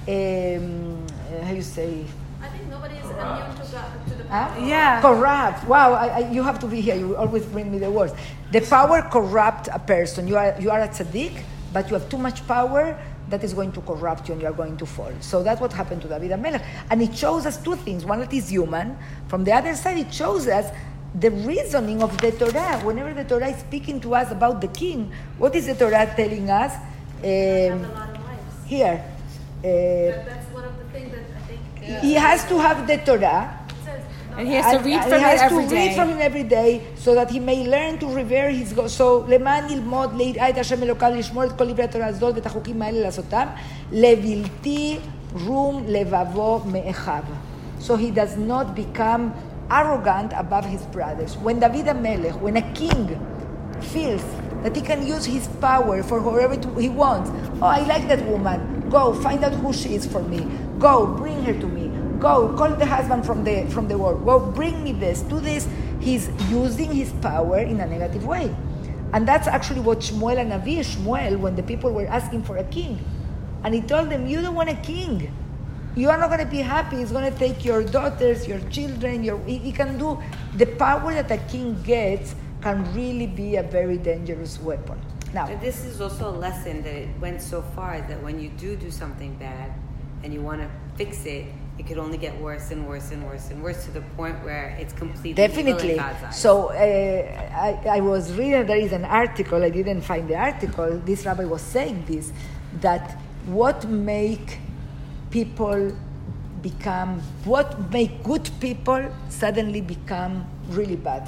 um, how you say, I think nobody is immune to, God, to the Huh? Yeah. Corrupt. Wow, I, I, you have to be here. You always bring me the words. The power corrupt a person. You are you are a tzaddik, but you have too much power. that is going to corrupt you and you are going to fall. So that's what happened to David Melech. And it shows us two things. One, that is human. From the other side, it shows us the reasoning of the Torah. Whenever the Torah is speaking to us about the king, what is the Torah telling us? Um, a lot of wives. here. Uh, That, that's one of the things that I think he has to have the Torah. it says. No, And he has to And- read and from he has it every to read day. from it every day, so that he may learn to revere his God. So, למען ילמוד ליראה את השם אלוקיו לשמור את כל דברי התורה הזאת ואת החוקים האלה לעשותם, לבלתי רום לבבו מאחיו. So he does not become arrogant above his brothers. When David HaMelech, when a king feels that he can use his power for whoever to- he wants. Oh, I like that woman. Go find out who she is for me. Go bring her to me. Go call the husband from the from the world. Go bring me this. Do this. He's using his power in a negative way, and that's actually what Shmuel and Navi Shmuel when the people were asking for a king, and he told them, "You don't want a king." You are not going to be happy. He's going to take your daughters, your children. Your he, he can do the power that a king gets can really be a very dangerous weapon. Now, this is also a lesson that it went so far that when you do do something bad and you want to fix it, it could only get worse and worse and worse and worse to the point where it's completely definitely. So uh, I, I was reading. There is an article. I didn't find the article. This rabbi was saying this that what make people become what make good people suddenly become really bad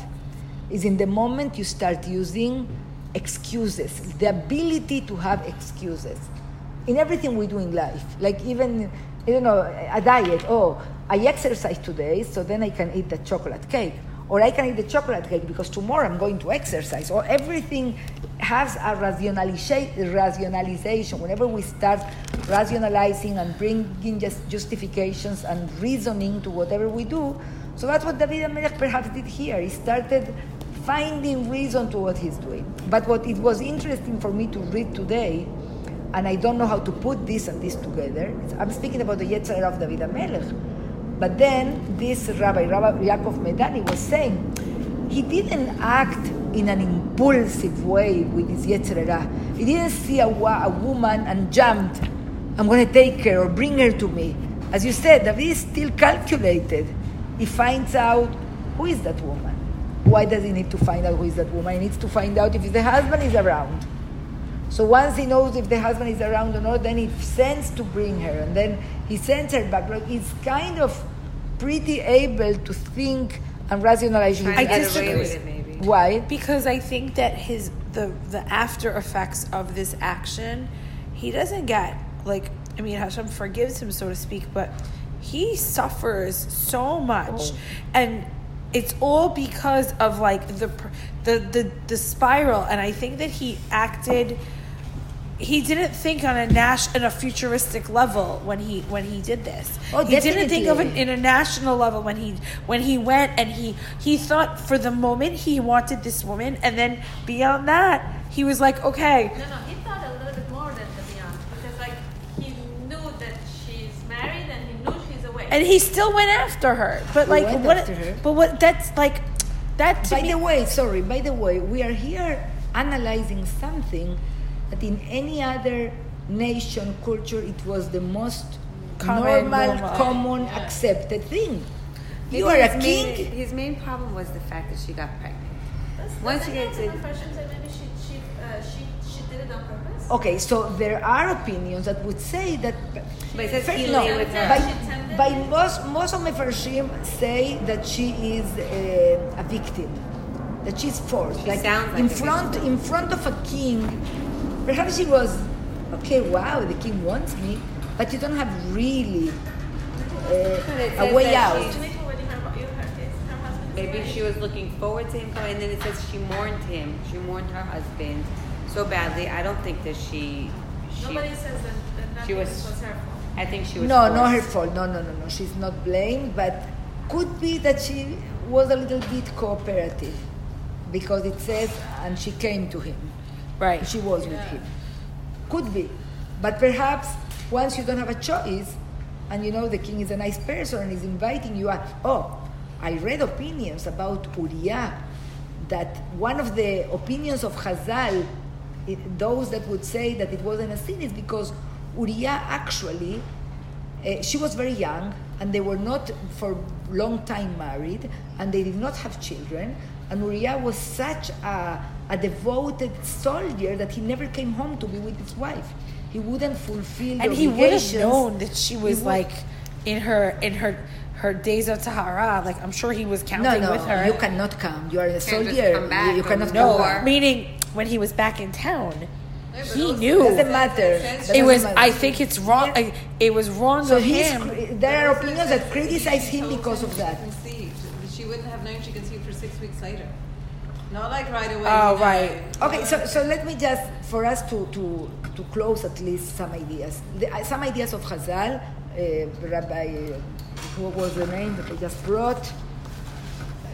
is in the moment you start using excuses the ability to have excuses in everything we do in life like even you know a diet oh i exercise today so then i can eat the chocolate cake. Or i can eat the chocolate cake because tomorrow i'm going to exercise. Or everything has a rationalization. Whenever we start rationalizing and bringing just justifications and reasoning to whatever we do so that's what david Amelech perhaps did here. He started finding reason to what he's doing. But what it was interesting for me to read today and I don't know how to put this and this together. I'm speaking about the Yetzer of David HaMelech. But then this Rabbi, Rabbi Yaakov Medan was saying he didn't act in an impulsive way with his Yetzer He didn't see a, wa- a woman and jumped, I'm going to take her or bring her to me. As you said, David is still calculated. He finds out who is that woman. Why does he need to find out who is that woman? He needs to find out if the husband is around. So once he knows if the husband is around or not, then he sends to bring her, and then he sends her back. Like he's kind of pretty able to think and rationalize his Trying to I disagree. with it, maybe. Why? because I think that his the the after effects of this action, he doesn't get like I mean Hashem forgives him so to speak, but he suffers so much, Oh. and it's all because of like the the the the spiral. And I think that he acted. He didn't think on a nash on a futuristic level when he when he did this. Oh, he didn't think of it definitely. in a national level when he when he went and he he thought for the moment he wanted this woman and then beyond that he was like okay No, no, he thought a little bit more than the beyond because, like, he knew that she's married and he knew she's away. and he still went after her but He like went what after her. but what that's like that to By me the way, sorry, by the way, we are here analyzing something that in any other nation, culture, it was the most Common, normal, normal. common, accepted thing. You Maybe are a his king. Main, his main problem was the fact that she got pregnant. That's, Once you get again to- the question maybe she she, uh, she she did it on purpose. Okay, so there are opinions that would say that. But it says no, lay with her. by, by most most of Mefarshim say that she is uh, a victim, that she's forced. She sounds like in a front in front of a king. Perhaps she was okay. Wow, the king wants me, but you don't have really uh, a way out. Maybe when her, you her, her husband is Maybe away. she was looking forward to him coming, and then it says she mourned him. She mourned her husband so badly. I don't think that she. she Nobody says that, that she was- was her fault. I think she was. No, not her fault. No, no, no, no. She's not blamed, but could be that she was a little bit cooperative because it says, and she came to him. Right She was with him. Could be. But perhaps once you don't have a choice, and you know the king is a nice person and is inviting you out. Oh, I read opinions about Uriah that one of the opinions of Chazal, it, those that would say that it wasn't a sin, is because Uriah actually, uh, she was very young, and they were not for long time married, and they did not have children. And Uriah was such a, a devoted soldier that he never came home to be with his wife. He wouldn't fulfill the and he would have known that she was would- like in her in her her days of tahara. Like I'm sure he was counting No, no, with her. you cannot come. You are a soldier. come back you, you cannot no, come back. meaning when he was back in town, but he also- knew. Doesn't matter. It That It was. matter. I think it's wrong. I- It was wrong So of him. there are opinions that criticize him because of that. Conceived. She wouldn't have known she conceived for six weeks later. Not like right away. Oh, know. right. Okay, so, so let me just, for us to, to, to close at least some ideas. The, uh, some ideas of Chazal, uh, Rabbi, uh, who was the name that I just brought?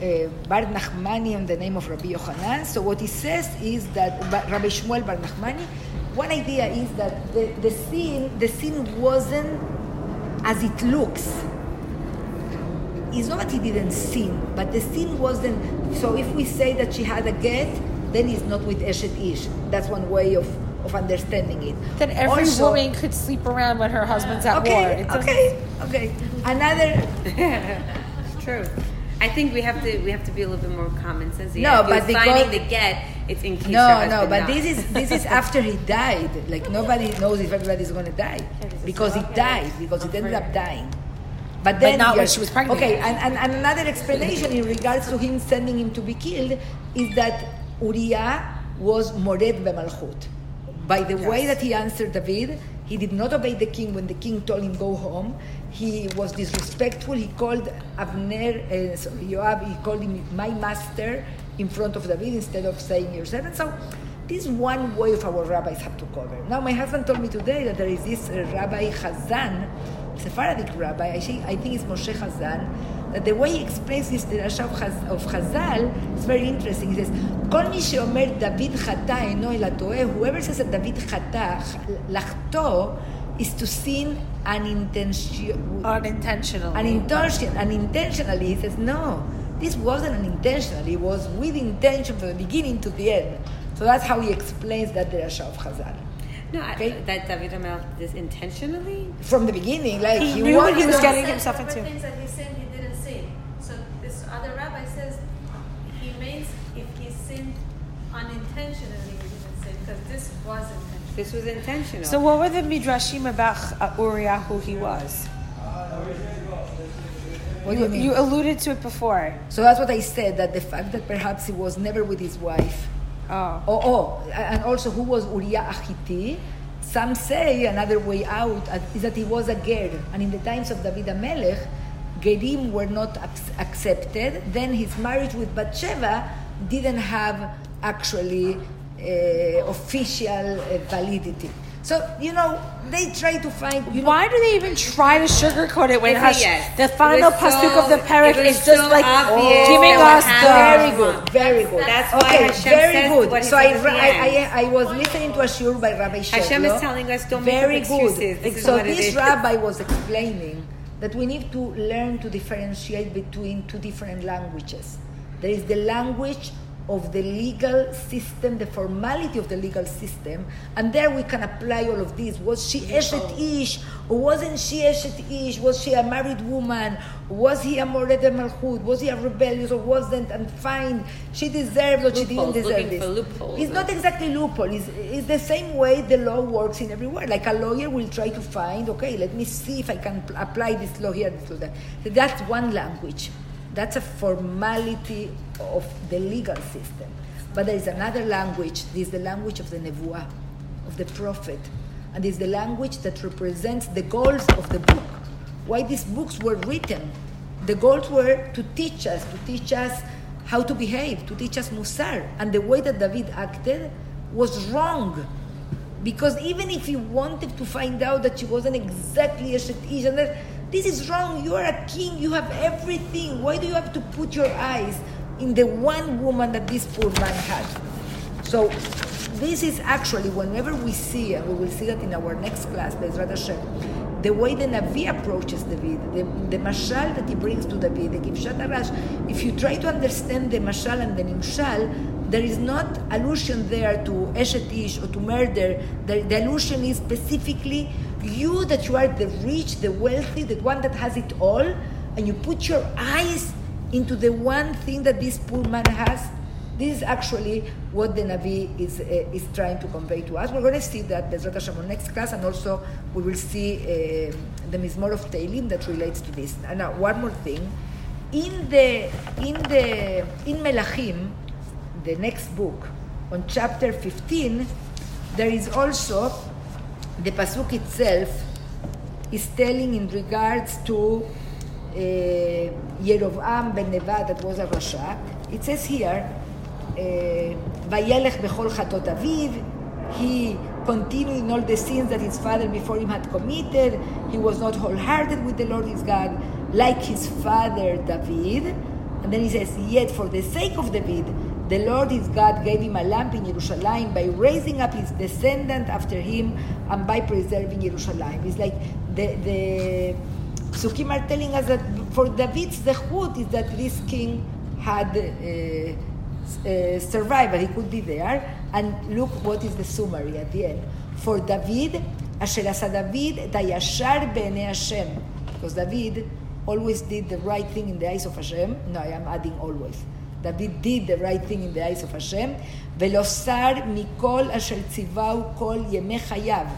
Uh, Bar Nachmani in the name of Rabbi Yochanan. So what he says is that Rabbi Shmuel Bar Nachmani, one idea is that the, the scene the scene wasn't as it looks. It's not that he didn't sin, but the sin wasn't. So if we say that she had a get, then it's not with Eshet Ish. That's one way of, of understanding it. Then every Also- woman could sleep around when her husband's at war. Okay, It doesn't- okay, okay. Another It's true. I think we have to we have to be a little bit more common sense. No, Yeah, if but you're because- signing the get, it's in case no, no, but dies. this is this is after he died. Like nobody knows if everybody's going to die because he died because he ended up dying. But then not when she was pregnant. Okay, and, and, and another explanation in regards to him sending him to be killed is that Uriah was mored b'malchut. By the way that he answered David, he did not obey the king when the king told him go home. He was disrespectful. He called Abner, uh, sorry, Joab, he called him my master in front of David instead of saying your servant. So this is one way of our rabbis have to cover. Now my husband told me today that there is this uh, Rabbi Chazan, Sephardic rabbi, I think, I think it's Moshe Chazan, that the way he explains this דרשה of, Chaz, of Chazal is very interesting. He says, כל מי שאומר דוד חטא אינו אלא טועה, whoever says that דוד חטא, לחטוא, is to sin unintention, unintentionally. unintention, unintentionally. He says, no, this wasn't unintentionally, it was with intention from the beginning to the end. So that's how he explains that דרשה of Chazal. no, I- okay. that David Amel did this intentionally. From the beginning, like He he, knew what he was to- getting Said himself separate into. things that he sinned, he didn't sin. So this other rabbi says he means if he sinned unintentionally, he didn't sin because this was intentional. This was intentional. So what were the midrashim about uh, Uriah, who he was? What do you? You alluded to it before. So that's what I said, that the fact that perhaps he was never with his wife. Oh. Oh, oh and also who was Uriah Achiti? Some say another way out is that he was a ger. And in the times of David Amelech, gerim were not accepted. Then his marriage with Bathsheba didn't have actually uh, official uh, validity. So, you know, they try to find... You know, Why do they even try to sugarcoat it when It's a Hash- yes. the final pasuk so- of the parak it is just so like obvious oh, giving us the very good, very good. That's why okay, Hashem very good. what so I, says at the I. I, I was listening to a shiur by Rabbi Hashem is telling us, don't make up very excuses. This so this rabbi was explaining that we need to learn to differentiate between two different languages. There is the language of the legal system, the formality of the legal system, and there we can apply all of this. Was she Eshet Ish, or wasn't she Eshet Ish? Was she a married woman? Was he a Mored Malchut? Was he a rebellious or wasn't? And fine, she deserved or she didn't deserve this. loopholes. It's not exactly loophole. It's, it's the same way the law works in everywhere. Like a lawyer will try to find, okay, let me see if I can apply this law here, this law there. So that's one language. That's a formality of the legal system. But there is another language. This is the language of the nevuah, of the prophet, and it's the language that represents the goals of the book. Why these books were written? The goals were to teach us, to teach us how to behave, to teach us musar. And the way that David acted was wrong. Because even if he wanted to find out that she wasn't exactly a that this is wrong, you are a king, you have everything. Why do you have to put your eyes in the one woman that this poor man had? So this is actually whenever we see, and we will see that in our next class, Bezrat Hashem, the way the Navi approaches David, the, the mashal that he brings to David, the Kivshat Arash, if you try to understand the mashal and the nimshal, there is not allusion there to Eshet Ish or to murder. The, the allusion is specifically you that you are the rich, the wealthy, the one that has it all, and you put your eyes into the one thing that this poor man has. This is actually what the Navi is, uh, is trying to convey to us. We're going to see that Bezrat Hashem on next class, and also we will see uh, the Mizmor of Tehillim that relates to this. And now, one more thing. In the, in the, in Melachim, the next book, on chapter 15, there is also the pasuk itself is telling in regards to uh, Yerovam ben Nevat that was a Rasha. It says here, uh, Vayelech bechol chatot aviv. He continued in all the sins that his father before him had committed. He was not wholehearted with the Lord his God, like his father David. And then he says, Yet for the sake of David, the Lord his God gave him a lamp in Jerusalem by raising up his descendant after him and by preserving Jerusalem. It's like the, the are telling us that for David's zechut is that this king had uh, uh, survived, he could be there. And look what is the summary at the end. For David, Asher asa David dayashar b'nei Hashem. Because David always did the right thing in the eyes of Hashem. No, I am adding always. David did the right thing in the eyes of Hashem. Velosar mikol asher tzivau kol yemechayav.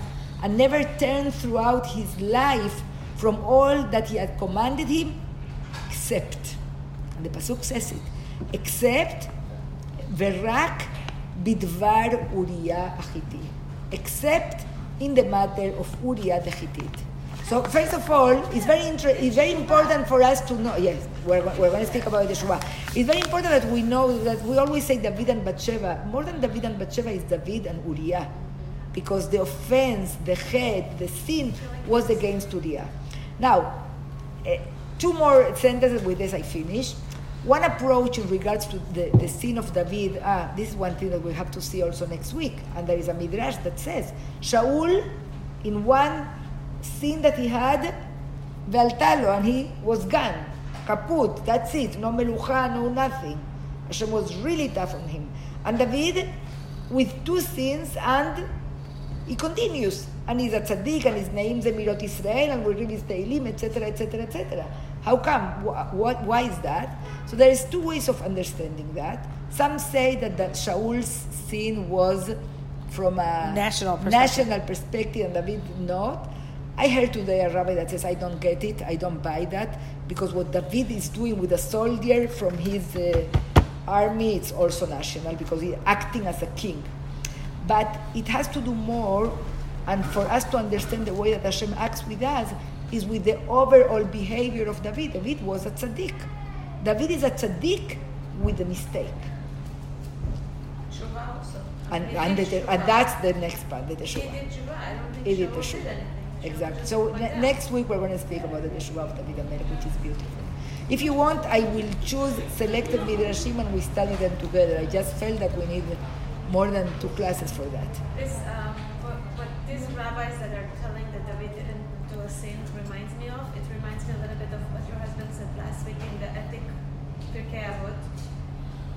And never turned throughout his life from all that he had commanded him, except, and the Pasuk says it, except verak bidvar Uriah achiti, except in the matter of Uriah the Hittite. So first of all, it's very inter- it's very important for us to know. Yes, we're, we're going to speak about the Yeshua. It's very important that we know that we always say David and Bathsheba. More than David and Bathsheba is David and Uriah, because the offense, the head, the sin was against Uriah. Now, eh, two more sentences with this I finish. One approach in regards to the, the sin of David, ah, this is one thing that we have to see also next week. And there is a midrash that says, Shaul, in one sin that he had, Valtalo, and he was gone, kaput, that's it, no melucha, no nothing. Hashem was really tough on him. And David, with two sins, and he continues. And he's a tzaddik, and his name Zemirot Israel, and we read his Tehillim, etc., etc., etc. How come? Wh- What, why is that? So there is two ways of understanding that. Some say that, that Shaul's sin was from a National perspective. national perspective, and David not. I heard today a rabbi that says, I don't get it, I don't buy that, because what David is doing with a soldier from his uh, army, it's also national, because he's acting as a king. But it has to do more, and for us to understand the way that Hashem acts with us, is with the overall behavior of David. David was a tzaddik. David is a tzaddik with a mistake. And, and, the, and that's the next part, the He teshuvah. did tshuva. I don't think He did Shaul teshuvah. did anything. Exactly. So ne- next week we're going to speak about the Teshuvah of David Amelech, which is beautiful. If you want, I will choose selected midrashim and we study them together. I just felt that we need more than two classes for that. This, um, what, what these rabbis that are telling that David didn't do a sin reminds me of, it reminds me a little bit of what your husband said last week in the Ethic Pirkei Avot.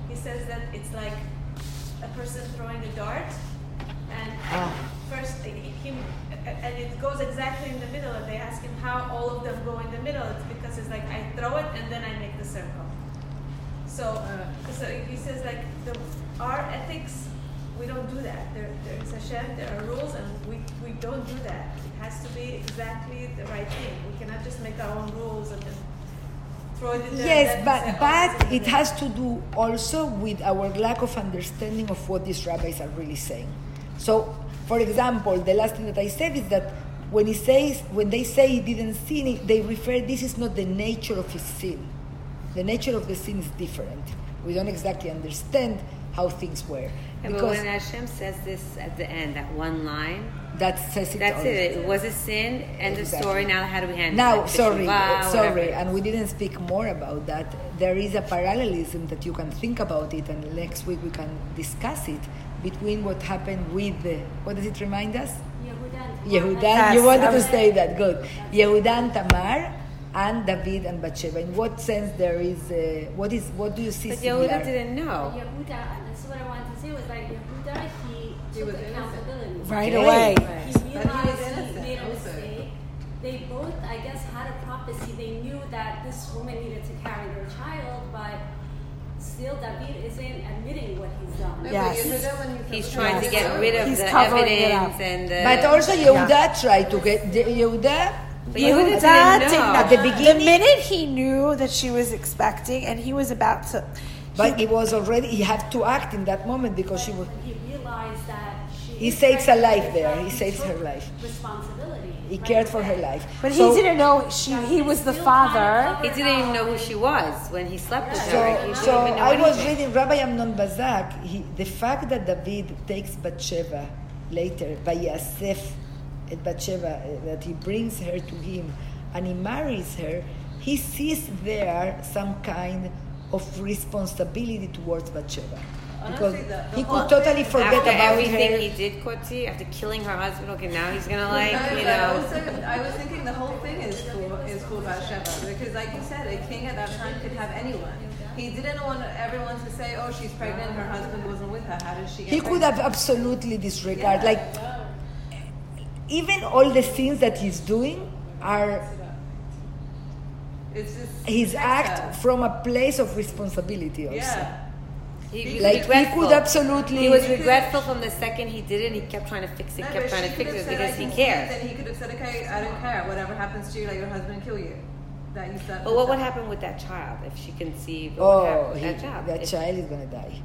He says that it's like a person throwing a dart, and Ah. first he, he- and it goes exactly in the middle, and they ask him how all of them go in the middle. It's because it's like I throw it and then I make the circle. So, uh, so he says like the, our ethics, we don't do that. There, there is Hashem, there are rules, and we, we don't do that. It has to be exactly the right thing. We cannot just make our own rules and then throw it in there. Yes, but, oh, but it has to do also with our lack of understanding of what these rabbis are really saying. So, for example, the last thing that I said is that when he says, when they say he didn't sin, it, they refer this is not the nature of his sin. The nature of the sin is different. We don't exactly understand how things were Yeah, but when Hashem says this at the end, that one line, that says it. that's all. it. It was a sin, end of story. Now, how do we handle Now, it? sorry, Teshuvah, uh, sorry, whatever. and we didn't speak more about that. There is a parallelism that you can think about it, and next week we can discuss it between what happened with the. What does it remind us? Yehuda. Yes, you wanted to say that. Good. Yehuda and Tamar, and David and Bathsheba. In what sense there is? Uh, what is? What do you see? But similar? Yehuda didn't know. Yehuda, that's what I wanted to say was like Yehuda, he He took was accountability. Right Okay. away. He But he was realized he innocent made a also. mistake. They both, I guess, had a prophecy. They knew that this woman needed to carry their child, but still David isn't admitting what he's done. Yes. but Yehuda, when he He's trying to get rid of He's the evidence and the. But also Yehuda tried to get Yehuda. But Yehuda Yehuda did didn't At the beginning. The beginning- minute he knew that she was expecting, and he was about to. But he was already. He had to act in that moment because she was. He realized that she He is saves a life there. child, He saves her life. Responsibility. He cared for her life. But So- he didn't know she. He was the father. He didn't even know who she was when he slept with her. So, He didn't so even know I was anything. reading Rabbi Amnon Bazak. He, the fact that David takes Bathsheba later, Vayasef at Bathsheba, uh, that he brings her to him and he marries her, he sees there some kind of responsibility towards Bathsheba. Because Honestly, the- the he could totally forget After about everything her. he did, Kotzi, after killing her husband, okay, now he's gonna like, No, you know. also, I was thinking the whole thing is for is for Sheva because, like you said, a king at that time could have anyone. He didn't want everyone to say, "Oh, she's pregnant. Her husband wasn't with her. How did she get?" He could pregnant?" have absolutely disregarded. Yeah. Like, even all the things that he's doing are It's just his act from a place of responsibility also. Yeah. He was Like, he could absolutely- He was regretful from the second he did it. He kept trying to fix it, No, kept trying to fix it because "I he can cared. Then he could have said, "Okay, I don't care. Whatever happens to you, let your husband kill you." That you said. But what would happen with that child if she conceived? What would Oh, with he, that child? that If- child is gonna die.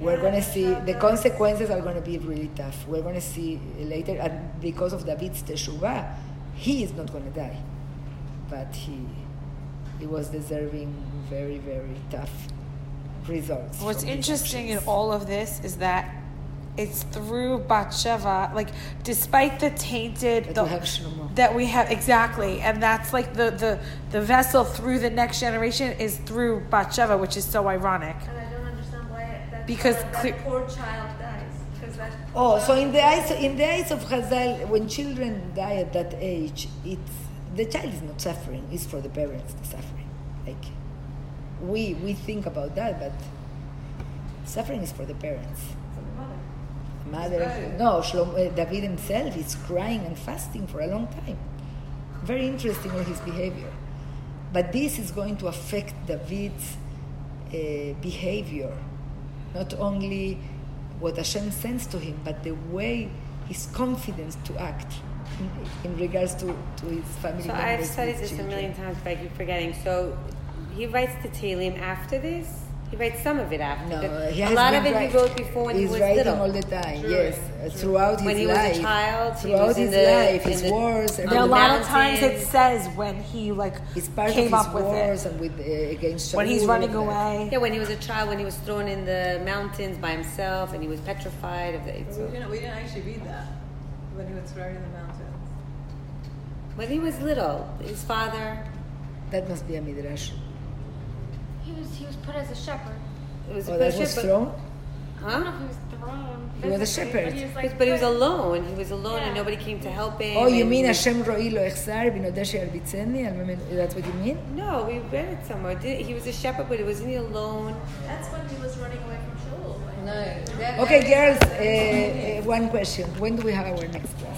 We're gonna see the consequences are gonna be really tough. We're gonna see later, and because of David's teshuvah, he is not gonna die, but he he was deserving very very tough results. What's interesting in all of this is that it's through Bathsheba, like despite the tainted That the, we have that we have exactly, and that's like the the the vessel through the next generation is through Bathsheba, which is so ironic. And I don't understand why that, Because that, cle- poor child dies. Because that Oh, so in the eyes in the eyes of Chazal, when children die at that age, it's the child is not suffering; it's for the parents the suffering. Like we we think about that, but suffering is for the parents. Mother, Right. no, Shlom, uh, David himself is crying and fasting for a long time. Very interesting all his behavior, but this is going to affect David's uh, behavior, not only what Hashem sends to him, but the way his confidence to act in, in regards to, to his family. So I've with studied this a million times, but I keep forgetting. So he writes the Tehillim after this. He writes some of it after. No, he a lot of it write- he wrote before when he's he was writing little. all the time. True. Yes, uh, throughout his life. When he was a child, throughout his the- life, his the- wars, on There are a the everything. lot of times it says when he like It's part came of his up with it and with uh, against when he's running away. Yeah, when he was a child, when he was thrown in the mountains by himself, and he was petrified of the. But we didn't, we didn't actually read that when he was thrown in the mountains. When he was little, his father. That must be a midrash. He was he was put as a shepherd. It was Oh, that was but- thrown. I don't know if he was thrown. He was a shepherd. But he was, like, But he was alone. He was alone, and nobody came to help him. Oh, you mean he- Hashem ro'i lo echsar v'nodeh? Al memen- That's what you mean? No, we read it somewhere. He was a shepherd, but it wasn't he alone? that's when he was running away from Shaul. No. Okay, girls, uh, uh, one question. When do we have our next class?